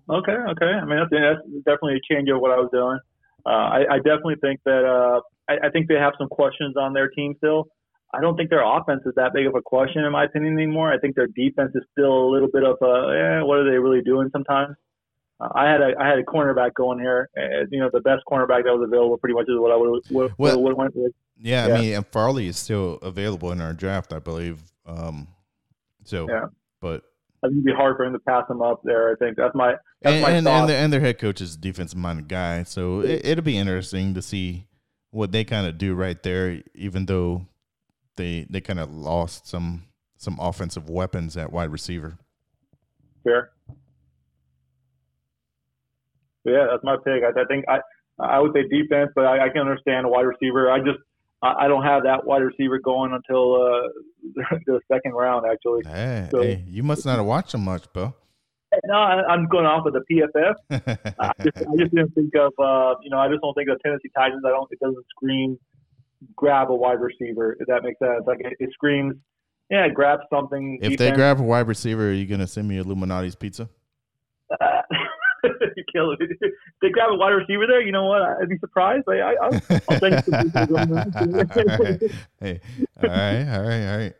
Okay, okay. I mean that's, that's definitely a change of what I was doing. Uh, I, I, definitely think that uh, I, I, think they have some questions on their team still. I don't think their offense is that big of a question in my opinion anymore. I think their defense is still a little bit of a eh, what are they really doing sometimes. Uh, I had a I had a cornerback going here. Uh, you know, the best cornerback that was available pretty much is what I would well, went with. Yeah, yeah, I mean, and Farley is still available in our draft, I believe. Um, so, yeah. but I think it'd be hard for him to pass him up there. I think that's my that's and my and, and, their, and their head coach is a defensive minded guy, so it, it'll be interesting to see what they kind of do right there. Even though they they kind of lost some some offensive weapons at wide receiver. Fair. Yeah, that's my pick. I, I think I I would say defense, but I, I can understand a wide receiver. I just I, don't have that wide receiver going until uh, the second round, actually. Hey, so, hey, you must not have watched him much, bro. No, I, am going off of the PFF. I, just, I just didn't think of, uh, you know, I just don't think of Tennessee Titans. I don't. It doesn't scream, grab a wide receiver. If that makes sense, like it, it screams, yeah, grab something. If they grab a wide receiver, are you gonna send me Lou Malnati's pizza? Uh, kill it. If they grab a wide receiver there, you know what? I'd be surprised. I, I, I'll, I'll you hey, all right, all right, all right.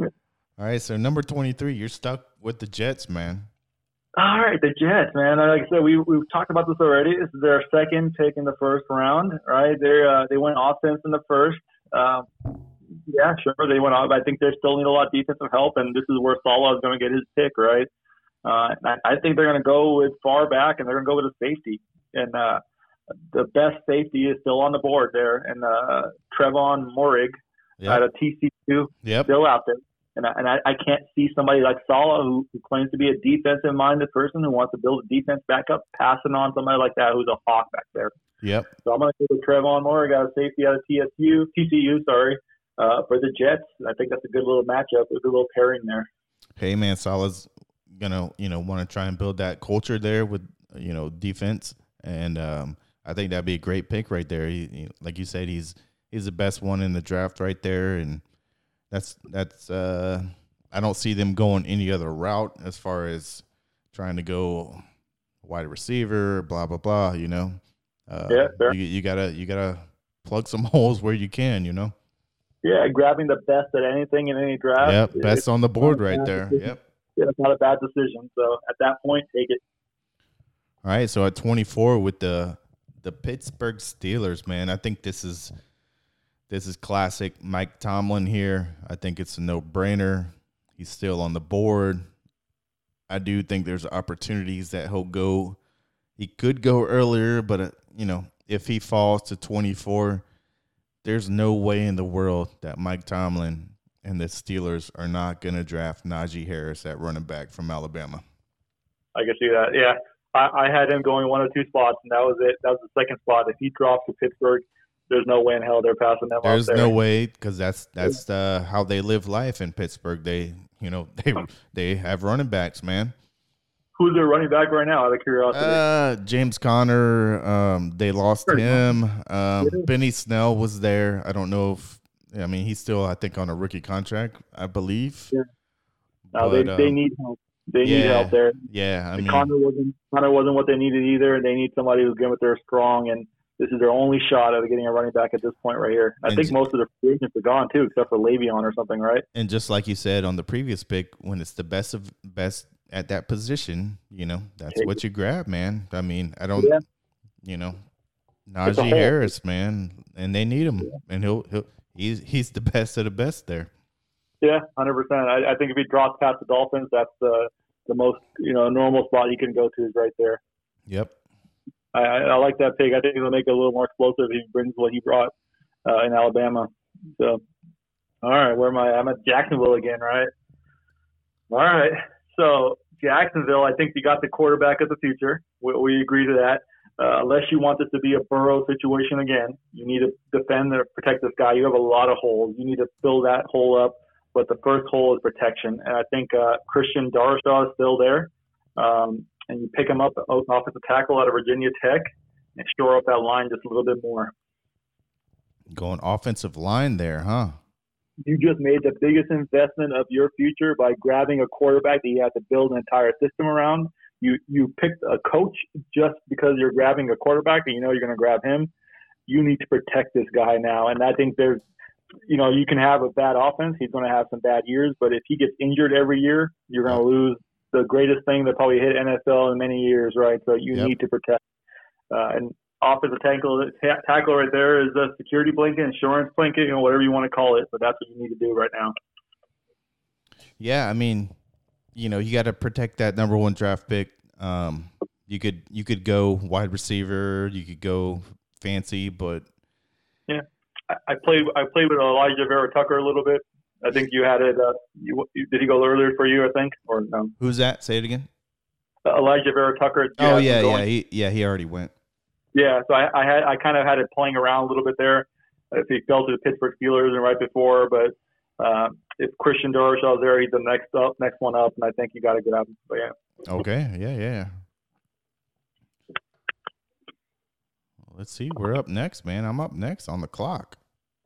all right, so number 23, you're stuck with the Jets, man. All right, the Jets, man. Like I said, we we've talked about this already. This is their second pick in the first round, right? They uh, they went offense in the first. Um, yeah, sure, they went off. I think they still need a lot of defensive help, and this is where Saleh is going to get his pick, right? Uh, I, think they're going to go with far back, and they're going to go with a safety. And uh, the best safety is still on the board there, and uh, Trevon Moehrig yep. out of TCU, yep. still out there. And I, and I, I can't see somebody like Saleh, who, who claims to be a defensive minded person who wants to build a defense back up, passing on somebody like that who's a hawk back there. Yep. So I'm going to go with Trevon Moehrig, got a safety out of TSU, TCU, sorry, uh, for the Jets. I think that's a good little matchup, a good little pairing there. Hey man, Saleh's gonna you know want to try and build that culture there with you know defense, and um, I think that'd be a great pick right there. He, he, like you said, he's he's the best one in the draft right there, and that's that's uh, I don't see them going any other route as far as trying to go wide receiver, blah blah blah. You know, uh, yeah, sure. you, you gotta you gotta plug some holes where you can. You know. Yeah, grabbing the best at anything in any draft. Yep, best on the board right there. Yep. It's not a bad decision. So at that point, take it. All right. So at 24 with the the Pittsburgh Steelers, man, I think this is this is classic Mike Tomlin here. I think it's a no brainer. He's still on the board. I do think there's opportunities that he'll go. He could go earlier, but uh, you know, if he falls to 24, there's no way in the world that Mike Tomlin and the Steelers are not going to draft Najee Harris at running back from Alabama. I can see that. Yeah, I, I had him going one or two spots, and that was it. That was the second spot. If he drops to Pittsburgh, there's no way in hell they're passing them. There's there. There's no way because that's that's uh, how they live life in Pittsburgh. They you know they they have running backs, man. Who's their running back right now? Out of curiosity, uh, James Conner. Um, they lost him. Um, Benny Snell was there. I don't know if I mean he's still I think on a rookie contract, I believe. Yeah. No, but, they they um, need help. They yeah, need help there. Yeah, I mean, Conner wasn't Conner wasn't what they needed either. They need somebody who's good with their strong and this is their only shot at getting a running back at this point right here. I think most of the free agents are gone too, except for Le'Veon or something, right? And just like you said on the previous pick, when it's the best of best at that position, you know that's what you grab, man. I mean, I don't, yeah. you know, Najee Harris, man, and they need him, yeah. and he'll he'll he's he's the best of the best there. Yeah, hundred percent. I, I think if he drops past the Dolphins, that's the the most you know normal spot he can go to is right there. Yep. I, I like that pick. I think it'll make it a little more explosive. He brings what he brought uh, in Alabama. So, all right, where am I? I'm at Jacksonville again, right? All right. So Jacksonville, I think you got the quarterback of the future. We, we agree to that. Uh, unless you want this to be a Burrow situation again, you need to defend or protect this guy. You have a lot of holes. You need to fill that hole up. But the first hole is protection, and I think uh, Christian Darrisaw is still there. Um, and you pick him up offensive tackle out of Virginia Tech and shore up that line just a little bit more. Going offensive line there, huh? You just made the biggest investment of your future by grabbing a quarterback that you have to build an entire system around. You you picked a coach just because you're grabbing a quarterback and you know you're going to grab him. You need to protect this guy now, and I think there's, you know, you can have a bad offense. He's going to have some bad years, but if he gets injured every year, you're going to lose the greatest thing that probably hit NFL in many years, right? So you yep. need to protect. Uh, and offensive tackle, tackle right there is a security blanket, insurance blanket, you know, whatever you want to call it. But that's what you need to do right now. Yeah, I mean, you know, you got to protect that number one draft pick. Um, you could you could go wide receiver, you could go fancy, but yeah, I, I played I played with Alijah Vera-Tucker a little bit I think you had it. Uh, you, did he go earlier for you? I think or no? Who's that? Say it again. Uh, Alijah Vera-Tucker. Oh yeah, yeah, he, yeah. He already went. Yeah, so I, I had I kind of had it playing around a little bit there. If he fell to the Pittsburgh Steelers and right before, but uh, if Christian Darrisaw is there, he's the next up, next one up, and I think you got to get up. But yeah. Okay. Yeah. Yeah. Let's see. We're up next, man. I'm up next on the clock.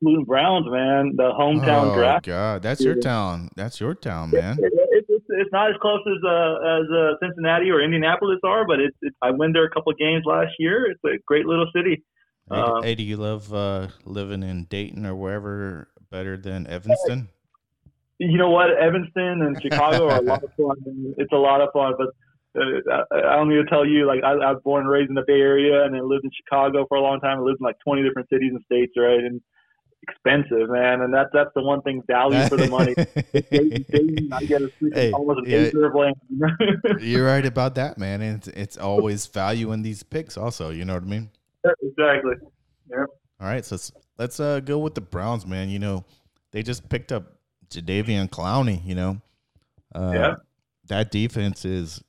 Cleveland Browns, man, the hometown oh, draft. God, that's your town. That's your town, man. It, it, it's, it's not as close as uh, as uh, Cincinnati or Indianapolis are, but it's, it's I went there a couple of games last year. It's a great little city. Hey, Um, hey, do you love uh, living in Dayton or wherever better than Evanston? you know what, Evanston and Chicago are a lot of fun. It's a lot of fun, but uh, I, I don't need to tell you. Like I, I was born and raised in the Bay Area, and then lived in Chicago for a long time. I lived in like 20 different cities and states, right? And expensive, man. And that's that's the one thing value for the money. Dayton, Dayton, I get a freaking- Hey, almost an yeah. acre of land. You're right about that, man. And it's, it's always value in these picks, also. You know what I mean? exactly. All right, so let's, uh, go with the Browns, man. You know, they just picked up Jadeveon Clowney. You know, uh, Yeah. that defense is.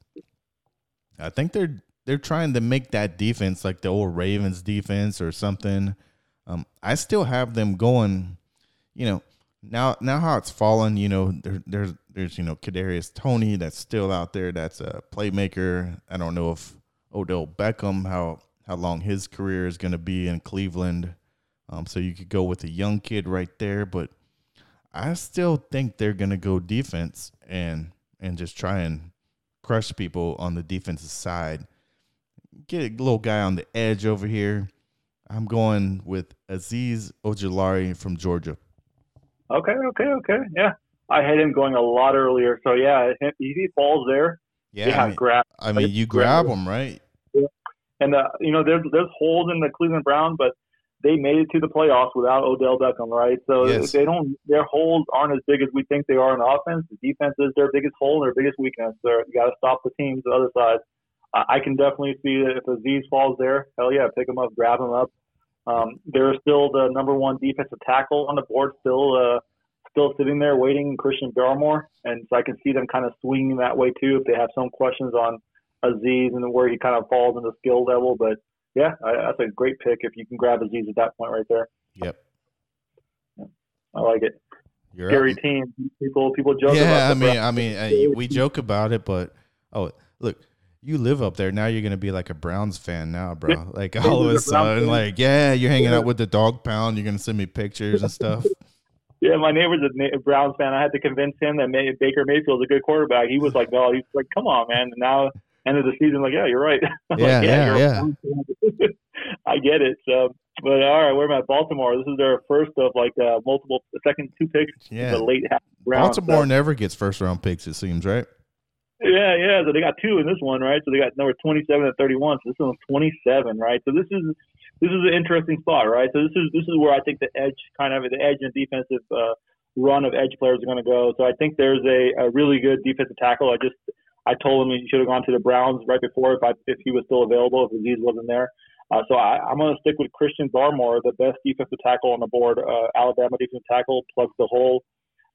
I think they're they're trying to make that defense like the old Ravens defense or something. Um, I still have them going. You know, now now how it's fallen. You know, there, there's there's you know Kadarius Toney that's still out there. That's a playmaker. I don't know if Odell Beckham how how long his career is going to be in Cleveland. Um, so you could go with a young kid right there, but I still think they're going to go defense and and just try and crush people on the defensive side. Get a little guy on the edge over here. I'm going with Azeez Ojulari from Georgia. Okay, okay, okay. Yeah. I had him going a lot earlier. So, yeah, he falls there, Yeah, yeah, I mean, grab. I mean, you grab them, right? And, uh, you know, there's, there's holes in the Cleveland Browns, but they made it to the playoffs without Odell Beckham, right? So Yes. they don't, their holes aren't as big as we think they are in offense. The defense is their biggest hole, and their biggest weakness. They're, you got to stop the teams the other side. I I can definitely see that if Azeez falls there, hell yeah, pick him up, grab him up. Um, they're still the number one defensive tackle on the board, still uh, still sitting there waiting, Christian Barmore, and so I can see them kind of swinging that way too if they have some questions on Azeez and where he kind of falls in the skill level. But yeah, I, that's a great pick if you can grab Azeez at that point right there. Yep. I like it. You're Scary up. team. People people joke yeah, about I mean, I mean, uh, we joke about it, but oh, look, you live up there now. You're gonna be like a Browns fan now, bro. Like all of a sudden, like yeah, you're hanging Yeah. out with the dog pound. You're gonna send me pictures and stuff. Yeah, my neighbor's a Browns fan. I had to convince him that Baker Mayfield's a good quarterback. He was like, no, he's like, come on, man. And now, end of the season, like, yeah, you're right. Yeah, like, yeah, you're yeah. I get it. So, but all right, we're at Baltimore. This is their first of like uh, multiple, second two picks, Yeah, the late half round. Baltimore So- never gets first round picks. It seems right. Yeah, yeah. So they got two in this one, right? So they got number 27 and 31. So this one's 27, right? So this is this is an interesting spot, right? So this is this is where I think the edge kind of the edge and defensive uh, run of edge players are going to go. So I think there's a, a really good defensive tackle. I just I told him he should have gone to the Browns right before if I, if he was still available if Azeez wasn't there. Uh, so I, I'm going to stick with Christian Barmore, the best defensive tackle on the board. Uh, Alabama defensive tackle plugs the hole.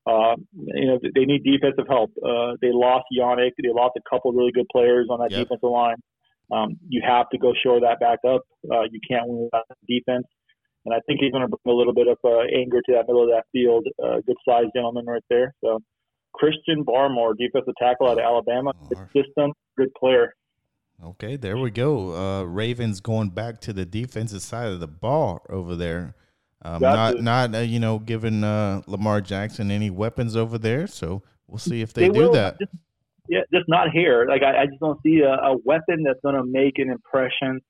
Uh, you know, they need defensive help. Uh, they lost Yannick. They lost a couple really good players on that Yep. defensive line. Um, you have to go shore that back up. Uh, you can't win without defense. And I think he's going to bring a little bit of uh, anger to that middle of that field. Uh, good sized gentleman right there. So Christian Barmore, defensive tackle out of Alabama. Good system, good player. Okay, there we go. Uh, Ravens going back to the defensive side of the ball over there. Um, not not uh, you know giving uh, Lamar Jackson any weapons over there. So we'll see if they, They do will, that. Just, yeah, just not here. Like I, I just don't see a, a weapon that's going to make an impression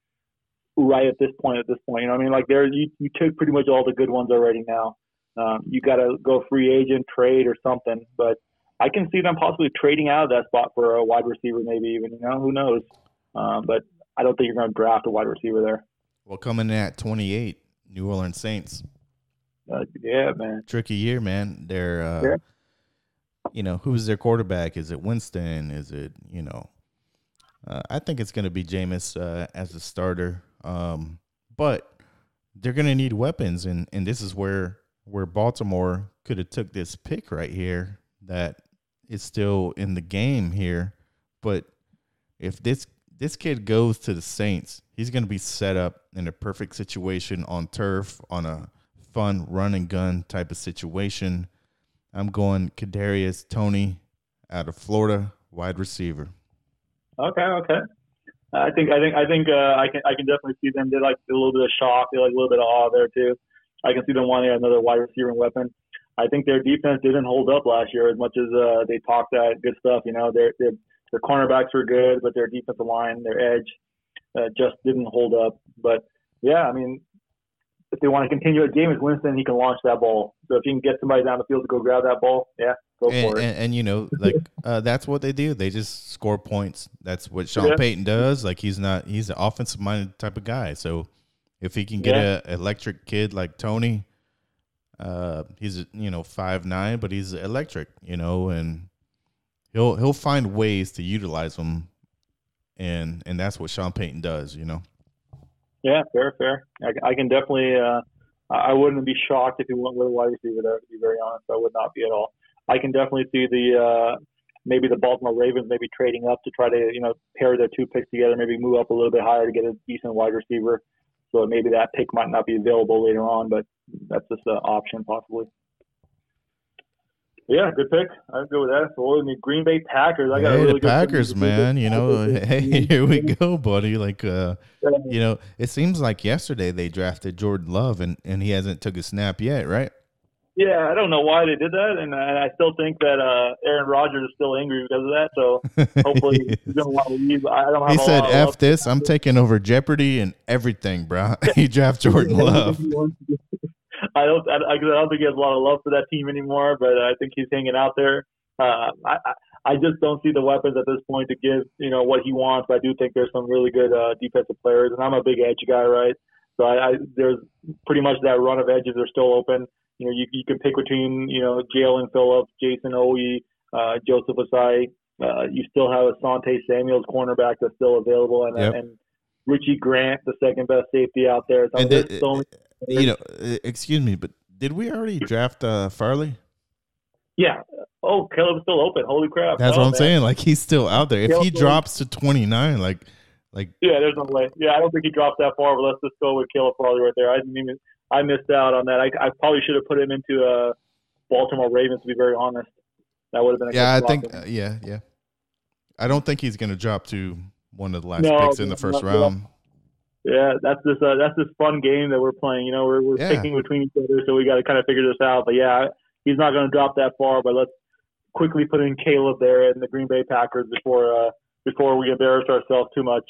right at this point. At this point, you know, what I mean, like there, you, you took pretty much all the good ones already. Now, um, you got to go free agent, trade, or something. But I can see them possibly trading out of that spot for a wide receiver, maybe even. You know, who knows? Um, but I don't think you're going to draft a wide receiver there. Well, coming in at 28, New Orleans Saints. Uh, yeah, man. Tricky year, man. They're, uh, Yeah. you know, who's their quarterback? Is it Winston? Is it, you know, uh, I think it's going to be Jameis uh, as a starter. Um, but they're going to need weapons, and and this is where where Baltimore could have took this pick right here that is still in the game here. But if this this kid goes to the Saints, he's going to be set up in a perfect situation on turf on a fun run and gun type of situation. I'm going Kadarius Toney out of Florida, wide receiver. Okay, okay. I think I think I think uh, I can I can definitely see them. They like a little bit of shock. They like a little bit of awe there too. I can see them wanting another wide receiver weapon. I think their defense didn't hold up last year as much as uh, they talked that good stuff. You know, their their their cornerbacks were good, but their defensive line, their edge, uh, just didn't hold up. But yeah, I mean, if they want to continue a game, Winston. He can launch that ball. So if you can get somebody down the field to go grab that ball, yeah, go and, for it. And, and you know, like uh, that's what they do. They just score points. That's what Sean Yeah. Payton does. Like he's not he's an offensive minded type of guy. So if he can get Yeah. a electric kid like Toney, uh, he's you know five nine, but he's electric. You know, and he'll he'll find ways to utilize him. And and that's what Sean Payton does. You know. Yeah, fair, fair. I, I can definitely. Uh, I I wouldn't be shocked if he went with a wide receiver there. To be very honest, I would not be at all. I can definitely see the uh, maybe the Baltimore Ravens maybe trading up to try to you know pair their two picks together, maybe move up a little bit higher to get a decent wide receiver. So maybe that pick might not be available later on, but that's just an option possibly. Yeah, good pick. I'd go with that. So what, the Green Bay Packers. I got a hey, really the good Packers, man. You know, hey, here we go, buddy. Like, uh, you know, it seems like yesterday they drafted Jordan Love, and and he hasn't took a snap yet, right? Yeah, I don't know why they did that, and I I still think that uh, Aaron Rodgers is still angry because of that. So hopefully he's gonna want to leave. I don't have he said, "F this, I'm taking over Jeopardy and everything, bro." he draft Jordan Love. I don't. I, I don't think he has a lot of love for that team anymore. But I think he's hanging out there. Uh, I, I I just don't see the weapons at this point to give you know what he wants. But I do think there's some really good uh, defensive players, and I'm a big edge guy, right? So I, I there's pretty much that run of edges are still open. You know, you you can pick between you know Jaelan Phillips, Jayson Oweh, uh, Joseph Ossai. Uh, you still have Asante Samuels, cornerback that's still available, and Yep. and Richie Grant, the second best safety out there. So And the- so many You know, uh, excuse me, but did we already draft uh, Farley? Yeah. Oh, Caleb's still open. Holy crap. That's Oh, what I'm man. saying. Like he's still out there. If he drops to 29, like, like Yeah, there's no way. Yeah, I don't think he dropped that far, but let's just go with Caleb Farley right there. I didn't even. I missed out on that. I, I probably should have put him into uh, Baltimore Ravens. To be very honest, that would have been. A yeah, I think, uh, yeah, yeah. I don't think he's going to drop to one of the last No, picks in the first round. Yeah, that's this. Uh, that's this fun game that we're playing. You know, we're we're Yeah. picking between each other, so we got to kind of figure this out. But yeah, he's not going to drop that far. But let's quickly put in Caleb there and the Green Bay Packers before uh, before we embarrass ourselves too much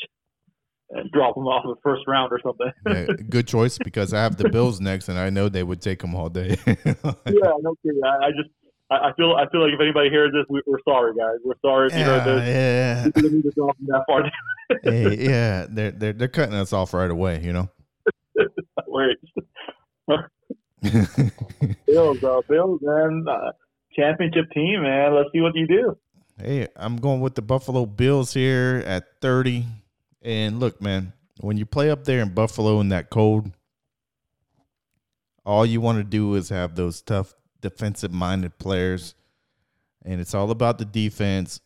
and drop him off the first round or something. Yeah, good choice because I have the Bills next, and I know they would take him all day. yeah, no kidding. I, I just I, feel I feel like if anybody hears this, we, we're sorry, guys. We're sorry if you heard this. yeah, We didn't need to drop that far. hey, yeah. They're they're they're cutting us off right away. You know. Wait, Bills, uh, Bills, man, uh, championship team, man. Let's see what you do. Hey, I'm going with the Buffalo Bills here at 30. And look, man, when you play up there in Buffalo in that cold, all you want to do is have those tough defensive minded players. And it's all about the defense.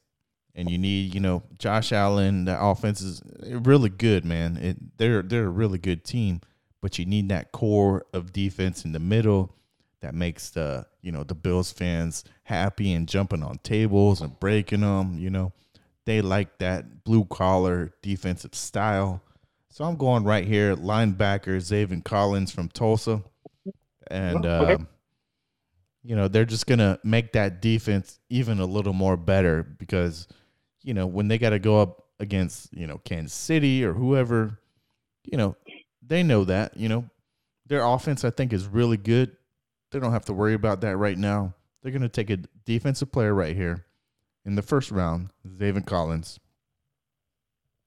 And you need, you know, Josh Allen, the offense is really good, man. It, they're they're a really good team, but you need that core of defense in the middle that makes the you know the Bills fans happy and jumping on tables and breaking them. You know, they like that blue collar defensive style. So I'm going right here, linebacker Zaven Collins from Tulsa, and Oh, okay. um, you know they're just gonna make that defense even a little more better because you know when they got to go up against you know Kansas City or whoever, you know they know that you know their offense I think is really good. They don't have to worry about that right now. They're going to take a defensive player right here in the first round, Zaven Collins.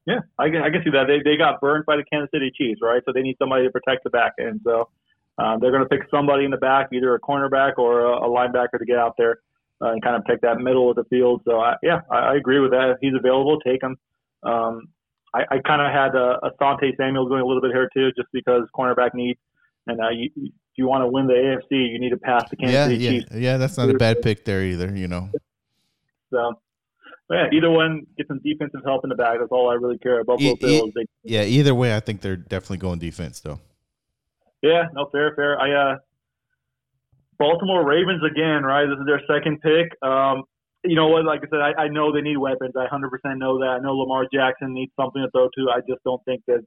Yeah, I can, I can see that. They, they got burned by the Kansas City Chiefs, right? So they need somebody to protect the back end. So um, they're going to pick somebody in the back, either a cornerback or a, a linebacker to get out there uh, and kind of pick that middle of the field. So, I, yeah, I, I agree with that. If he's available, take him. Um, I, I kind of had uh, Asante Samuel going a little bit here, too, just because cornerback needs. And uh, you, if you want to win the AFC, you need to pass the Kansas Yeah, City yeah, Chiefs. yeah. That's not a bad pick there either. You know. So, but yeah, either one, get some defensive help in the back. That's all I really care about. E- e- Bills. They, Yeah. Either way, I think they're definitely going defense though. Yeah, no, fair, fair. I uh, Baltimore Ravens again, right? This is their second pick. Um, you know what? Like I said, I, I know they need weapons. I 100% know that. I know Lamar Jackson needs something to throw to. I just don't think that.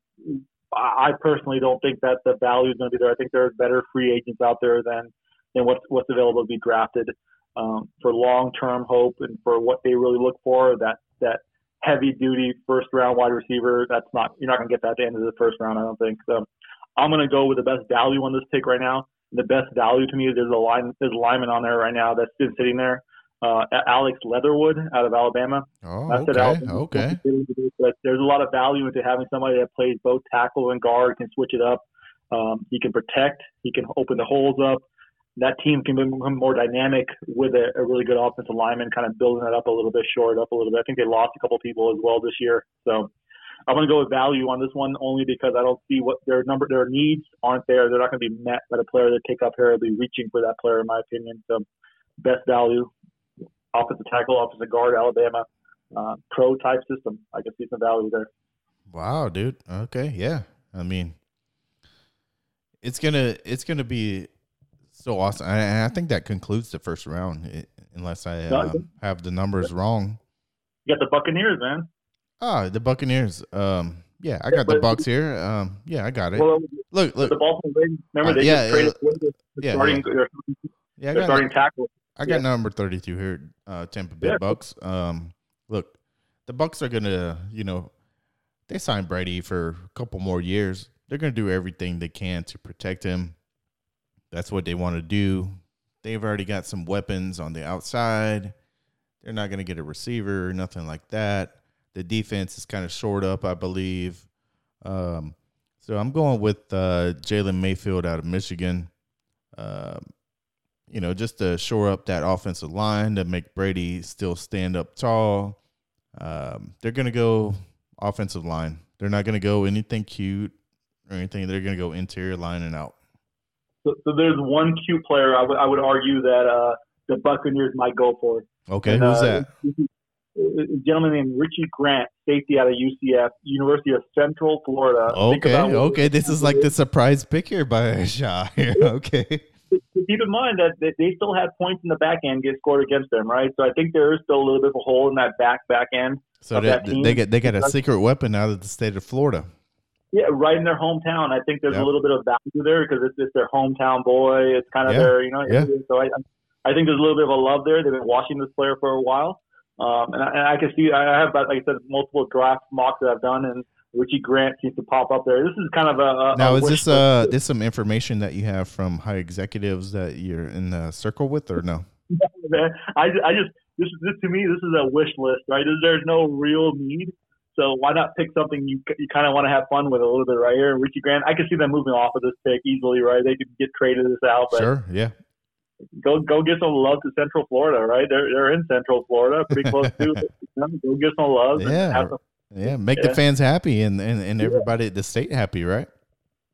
I personally don't think that the value is going to be there. I think there's better free agents out there than than what's what's available to be drafted um, for long term hope and for what they really look for. That that heavy duty first round wide receiver. That's not you're not going to get that at the end of the first round. I don't think so. I'm going to go with the best value on this pick right now. The best value to me is there's a line there's a lineman on there right now that's been sitting there uh, Alex Leatherwood out of Alabama. Oh, okay, Alabama. okay. But there's a lot of value into having somebody that plays both tackle and guard, can switch it up. Um, he can protect. He can open the holes up. That team can become more dynamic with a, a really good offensive lineman, kind of building that up a little bit, short up a little bit. I think they lost a couple people as well this year, so I'm going to go with value on this one only because I don't see what their number, their needs aren't there. They're not going to be met by the player that take up here. They'll be reaching for that player, in my opinion. So, best value offensive tackle, offensive guard, Alabama, uh, pro type system. I can see some value there. Wow, dude. Okay, yeah. I mean, it's gonna it's gonna be so awesome. And I think that concludes the first round, unless I uh, have the numbers wrong. You got the Buccaneers, man. Ah, the Buccaneers. Um, yeah, I got yeah, the Bucks here. Um, yeah, I got it. Well, look, look. The Baltimore Ravens. Remember, uh, they yeah, just traded uh, yeah, starting, yeah. yeah, their starting tackle. I got yeah. number 32 here, uh, Tampa Bay yeah. Bucks. Um, look, the Bucks are gonna, you know, they signed Brady for a couple more years. They're gonna do everything they can to protect him. That's what they want to do. They've already got some weapons on the outside. They're not gonna get a receiver, nothing like that. The defense is kind of short up, I believe. Um, so I'm going with uh, Jalen Mayfield out of Michigan. Um, you know, just to shore up that offensive line to make Brady still stand up tall. Um, they're going to go offensive line. They're not going to go anything cute or anything. They're going to go interior line and out. So, so there's one cute player I, w- I would argue that uh, the Buccaneers might go for. Okay, and, who's uh, that? A gentleman named Richie Grant, safety out of UCF, University of Central Florida. Okay, okay. This is like the surprise pick here by Shaw. okay keep in mind that they still had points in the back end get scored against them, right? So I think there is still a little bit of a hole in that back back end. So they, they get they got a secret weapon out of the state of Florida. Yeah, right in their hometown. I think there's yep. a little bit of value there because it's, it's their hometown boy. It's kind of yeah. their, you know. Yeah. So I, I think there's a little bit of a love there. They've been watching this player for a while, um, and, I, and I can see. I have, like I said, multiple draft mocks that I've done, and Richie Grant seems to pop up there. This is kind of a, a now. A is this uh this some information that you have from high executives that you're in the circle with, or no? I, I just this this to me this is a wish list, right? There's no real need, so why not pick something you you kind of want to have fun with a little bit, right here? Richie Grant, I can see them moving off of this pick easily, right? They could get traded this out, but sure, yeah. Go go get some love to Central Florida, right? They're they're in Central Florida, pretty close to. go get some love. Yeah. Some, yeah, make yeah. the fans happy and, and, and everybody at the state happy, right?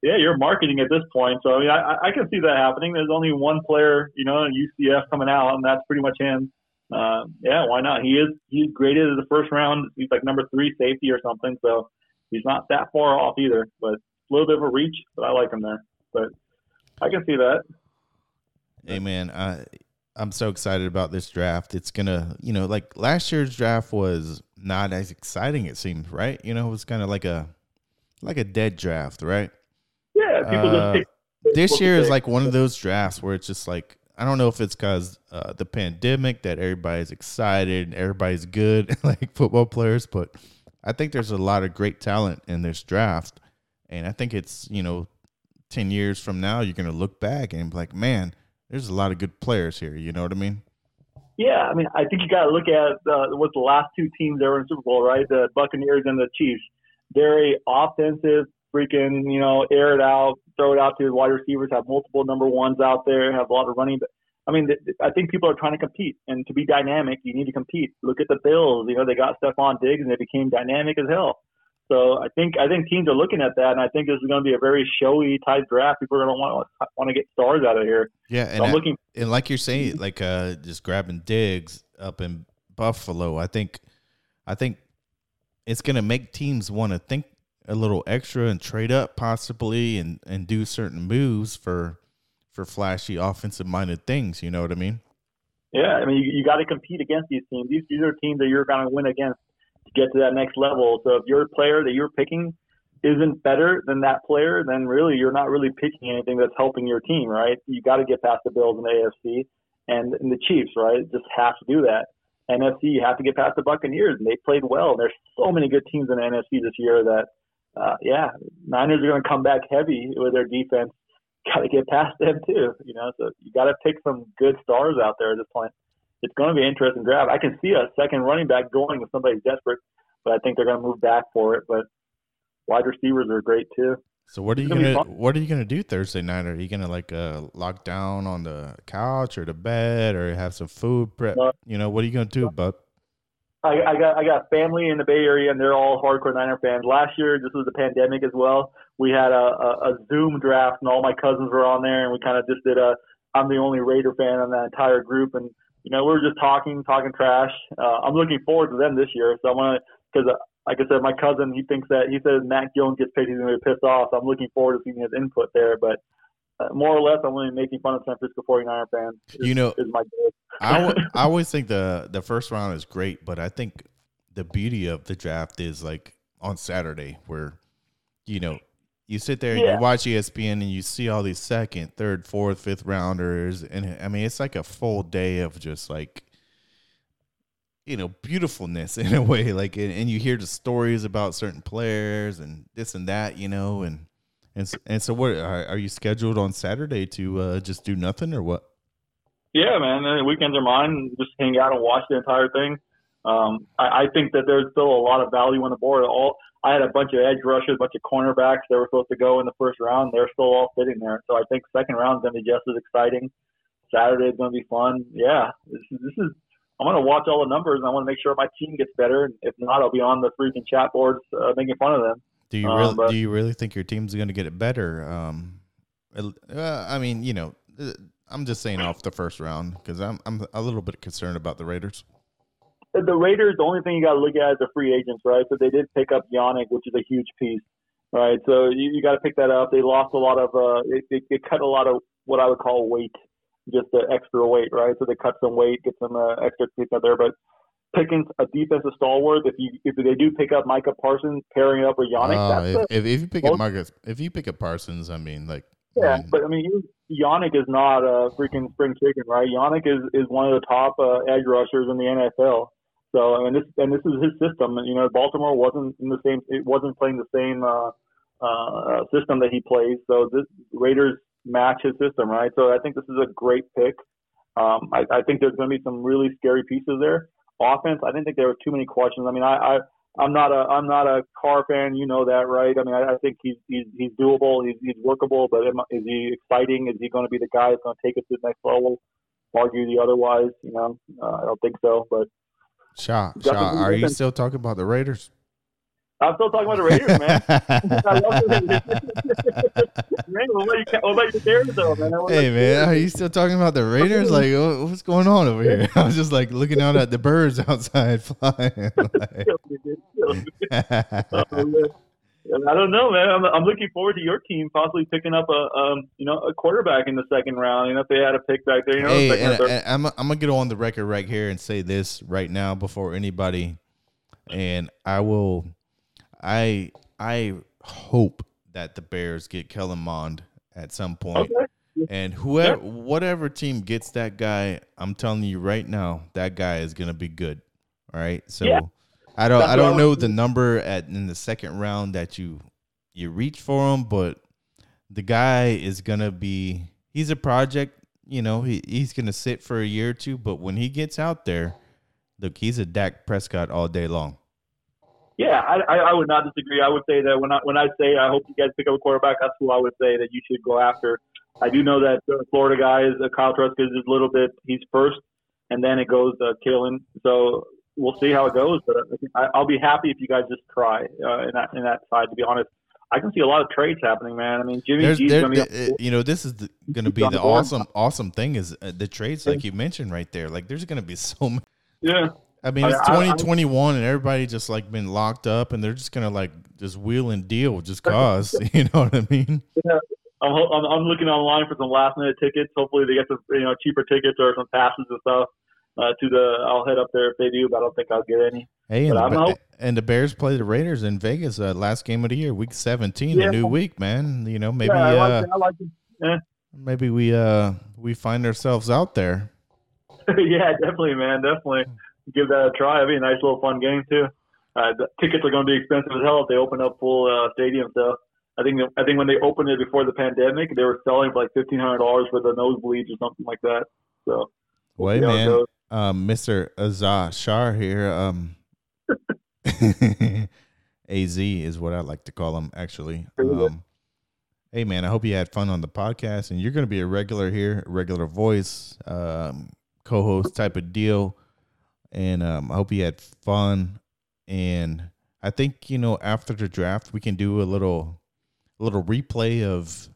Yeah, you're marketing at this point, so I mean, I, I can see that happening. There's only one player, you know, UCF coming out, and that's pretty much him. Uh, yeah, why not? He is he's graded as a first round. He's like number three safety or something, so he's not that far off either. But a little bit of a reach, but I like him there. But I can see that. Hey man, I I'm so excited about this draft. It's gonna, you know, like last year's draft was not as exciting. It seemed right. You know, it was kind of like a like a dead draft, right? Yeah, people uh, just pick, this year is like one of those drafts where it's just like I don't know if it's because uh, the pandemic that everybody's excited, and everybody's good, like football players, but I think there's a lot of great talent in this draft, and I think it's you know, ten years from now you're gonna look back and be like, man, there's a lot of good players here. You know what I mean? Yeah, I mean, I think you got to look at uh, what the last two teams that were in Super Bowl, right? The Buccaneers and the Chiefs. Very offensive, freaking, you know, air it out, throw it out to the wide receivers, have multiple number ones out there, have a lot of running. But I mean, I think people are trying to compete, and to be dynamic, you need to compete. Look at the Bills. You know, they got Stefon Diggs, and they became dynamic as hell. So I think I think teams are looking at that, and I think this is going to be a very showy type draft. People are going to want want to get stars out of here. Yeah, and so I'm I, looking. And like you're saying, like uh, just grabbing Diggs up in Buffalo, I think, I think it's going to make teams want to think a little extra and trade up possibly, and and do certain moves for for flashy offensive minded things. You know what I mean? Yeah, I mean, you, you got to compete against these teams. These, these are teams that you're going to win against to get to that next level. So if your player that you're picking isn't better than that player, then really you're not really picking anything that's helping your team, right? You got to get past the Bills and the AFC and, and the Chiefs, right? Just have to do that. NFC, you have to get past the Buccaneers, and they played well. There's so many good teams in the NFC this year that, uh, yeah, Niners are going to come back heavy with their defense. Got to get past them too, you know. So you got to pick some good stars out there at this point. It's going to be an interesting draft. I can see a second running back going if somebody's desperate, but I think they're going to move back for it. But wide receivers are great too. So what are you gonna, gonna what are you gonna do Thursday night? Are you gonna like uh, lock down on the couch or the bed or have some food prep? Uh, you know, what are you gonna do, bud? I, I got I got family in the Bay Area and they're all hardcore Niner fans. Last year, this was the pandemic as well. We had a, a, a Zoom draft and all my cousins were on there and we kind of just did a. I'm the only Raider fan on that entire group and you know we were just talking talking trash. Uh, I'm looking forward to them this year, so I want to because like I said, my cousin, he thinks that he says Mac Jones gets paid, he's to be pissed off. So I'm looking forward to seeing his input there. But uh, Uh, more or less, I'm only making fun of San Francisco 49er fans. Is, you know, is my goal. I, w- I always think the the first round is great, but I think the beauty of the draft is like on Saturday where, you know, you sit there and yeah. you watch ESPN and you see all these second, third, fourth, fifth rounders, and I mean it's like a full day of just like you know beautifulness in a way like and, and, you hear the stories about certain players and this and that you know and and so, and so what are, are you scheduled on saturday to uh, just do nothing or what? Yeah man the weekends are mine. Just hang out and watch the entire thing. Um, I, I think that there's still a lot of value on the board. All i had a bunch of edge rushers a bunch of cornerbacks that were supposed to go in the first round. They're still all sitting there. So i think second round is going to be just as exciting. Saturday is going to be fun. Yeah this is, this is I'm going to watch all the numbers and I want to make sure my team gets better. If not, I'll be on the freaking chat boards uh, making fun of them. Do you really? Um, but, do you really think your team's going to get it better? Um, uh, I mean, you know, uh, I'm just saying off the first round because I'm I'm a little bit concerned about the Raiders. The Raiders, the only thing you got to look at is the free agents, right? So they did pick up Yannick, which is a huge piece, right? So you, you got to pick that up. They lost a lot of, uh, they, they, they cut a lot of what I would call weight just the extra weight, right? So they cut some weight, get some uh, extra pieces out there. But picking a defensive stalwart, if you if they do pick up Micah Parsons, pairing up with Yannick, uh, if, if, if, you pick most, up Micah, if you pick up Parsons, I mean, like yeah, but I mean, Yannick is not a freaking spring chicken, right? Yannick is is one of the top uh, edge rushers in the NFL. So I mean, this and this is his system. You know, Baltimore wasn't in the same. It wasn't playing the same uh, uh, system that he plays. So this Raiders match his system, right? So I think this is a great pick. Um, I, I think there's going to be some really scary pieces there. Offense, I didn't think there were too many questions. I mean, I, I I'm not a I'm not a Carr fan. You know that, right? I mean, I, I think he's he's he's doable. He's he's workable. But is he exciting? Is he going to be the guy that's going to take us to the next level? Argue the otherwise. You know, uh, I don't think so. But Shaw, Shaw, are you still talking about the Raiders? I'm still talking about the Raiders, man. I love man, what about, you, what about your Bears, though, man? Hey, man, are you still talking about the Raiders? Like, what's going on over here? I was just like looking out at the birds outside flying. Oh, I don't know, man. I'm, I'm looking forward to your team possibly picking up a, um, you know, a quarterback in the second round. You know, if they had a pick back there, you know. Hey, and, and I'm, I'm gonna get on the record right here and say this right now before anybody, and I will I I hope that the Bears get Kellen Mond at some point. Okay. And whoever yeah. whatever team gets that guy, I'm telling you right now, that guy is gonna be good. All right. So yeah. I don't That's I don't know the number at in the second round that you you reach for him, but the guy is gonna be he's a project, you know, he, he's gonna sit for a year or two, but when he gets out there, look, he's a Dak Prescott all day long. Yeah, I, I would not disagree. I would say that when I when I say I hope you guys pick up a quarterback, that's who I would say that you should go after. I do know that the Florida guy is uh, Kyle Trask is a little bit he's first, and then it goes uh, Kellen. So we'll see how it goes. But I, I'll be happy if you guys just try uh, in that in that side. To be honest, I can see a lot of trades happening, man. I mean, Jimmy G's going to be. You know, this is going to be the awesome awesome thing is uh, the trades, like you mentioned right there. Like, there's going to be so many. Yeah. I mean, it's 2021 and everybody just like been locked up and they're just gonna like just wheel and deal just cause. you know what I mean? Yeah. I'm, I'm I'm looking online for some last minute tickets. Hopefully they get some you know cheaper tickets or some passes and stuff. Uh, to the I'll head up there if they do, but I don't think I'll get any. Hey, and, But the, I'm Ba- out. and the Bears play the Raiders in Vegas uh, last game of the year, week 17, Yeah. a new week, man. You know, maybe yeah, I uh, like it. I like it. maybe we uh we find ourselves out there. yeah, definitely, man. Definitely give that a try. It'd be a nice little fun game too. Uh, the tickets are going to be expensive as hell if they open up full uh, stadium. So I think I think when they opened it before the pandemic, they were selling for like fifteen hundred dollars for the nosebleeds or something like that. So Well, hey, man, um, Mr. Azah Shar here. Um, Az is what I like to call him, actually. Um, hey, man, I hope you had fun on the podcast, and you're going to be a regular here, regular voice, um, co-host type of deal. And um, I hope you had fun. And I think you know after the draft, we can do a little, a little replay of,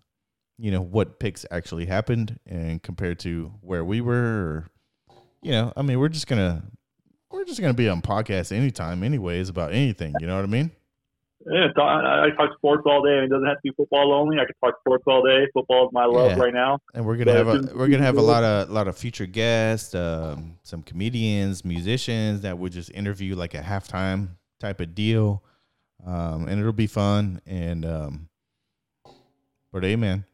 you know, what picks actually happened and compared to where we were. Or, you know, I mean, we're just gonna we're just gonna be on podcast anytime, anyways, about anything. You know what I mean? Yeah, I, I talk sports all day. And it doesn't have to be football only. I can talk sports all day. Football is my love Yeah. right now. And we're gonna Yeah, have a we're gonna have a lot of lot of future guests, um, some comedians, musicians that would just interview like a halftime type of deal, um, and it'll be fun. And um, but hey, man,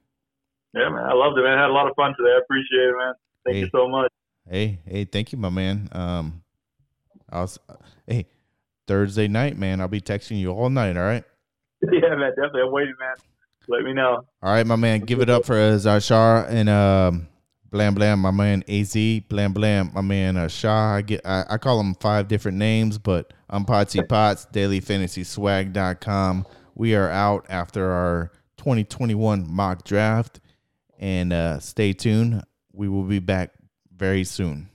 Yeah, man, I loved it, man. I had a lot of fun today. I appreciate it, man. Thank Hey. you so much. hey, hey, thank you, my man. Um, I was, hey, Thursday night, man, I'll be texting you all night. All right. yeah, man, definitely. I'm waiting, man. Let me know. All right, my man. Give it up for uh, Zashar and um, Blam Blam, my man Az, Blam Blam, my man uh, Shah. I get I, I call him five different names, but I'm Potsy Pots, dailyfantasyswag.com. We are out after our 2021 mock draft. And uh, stay tuned. We will be back very soon.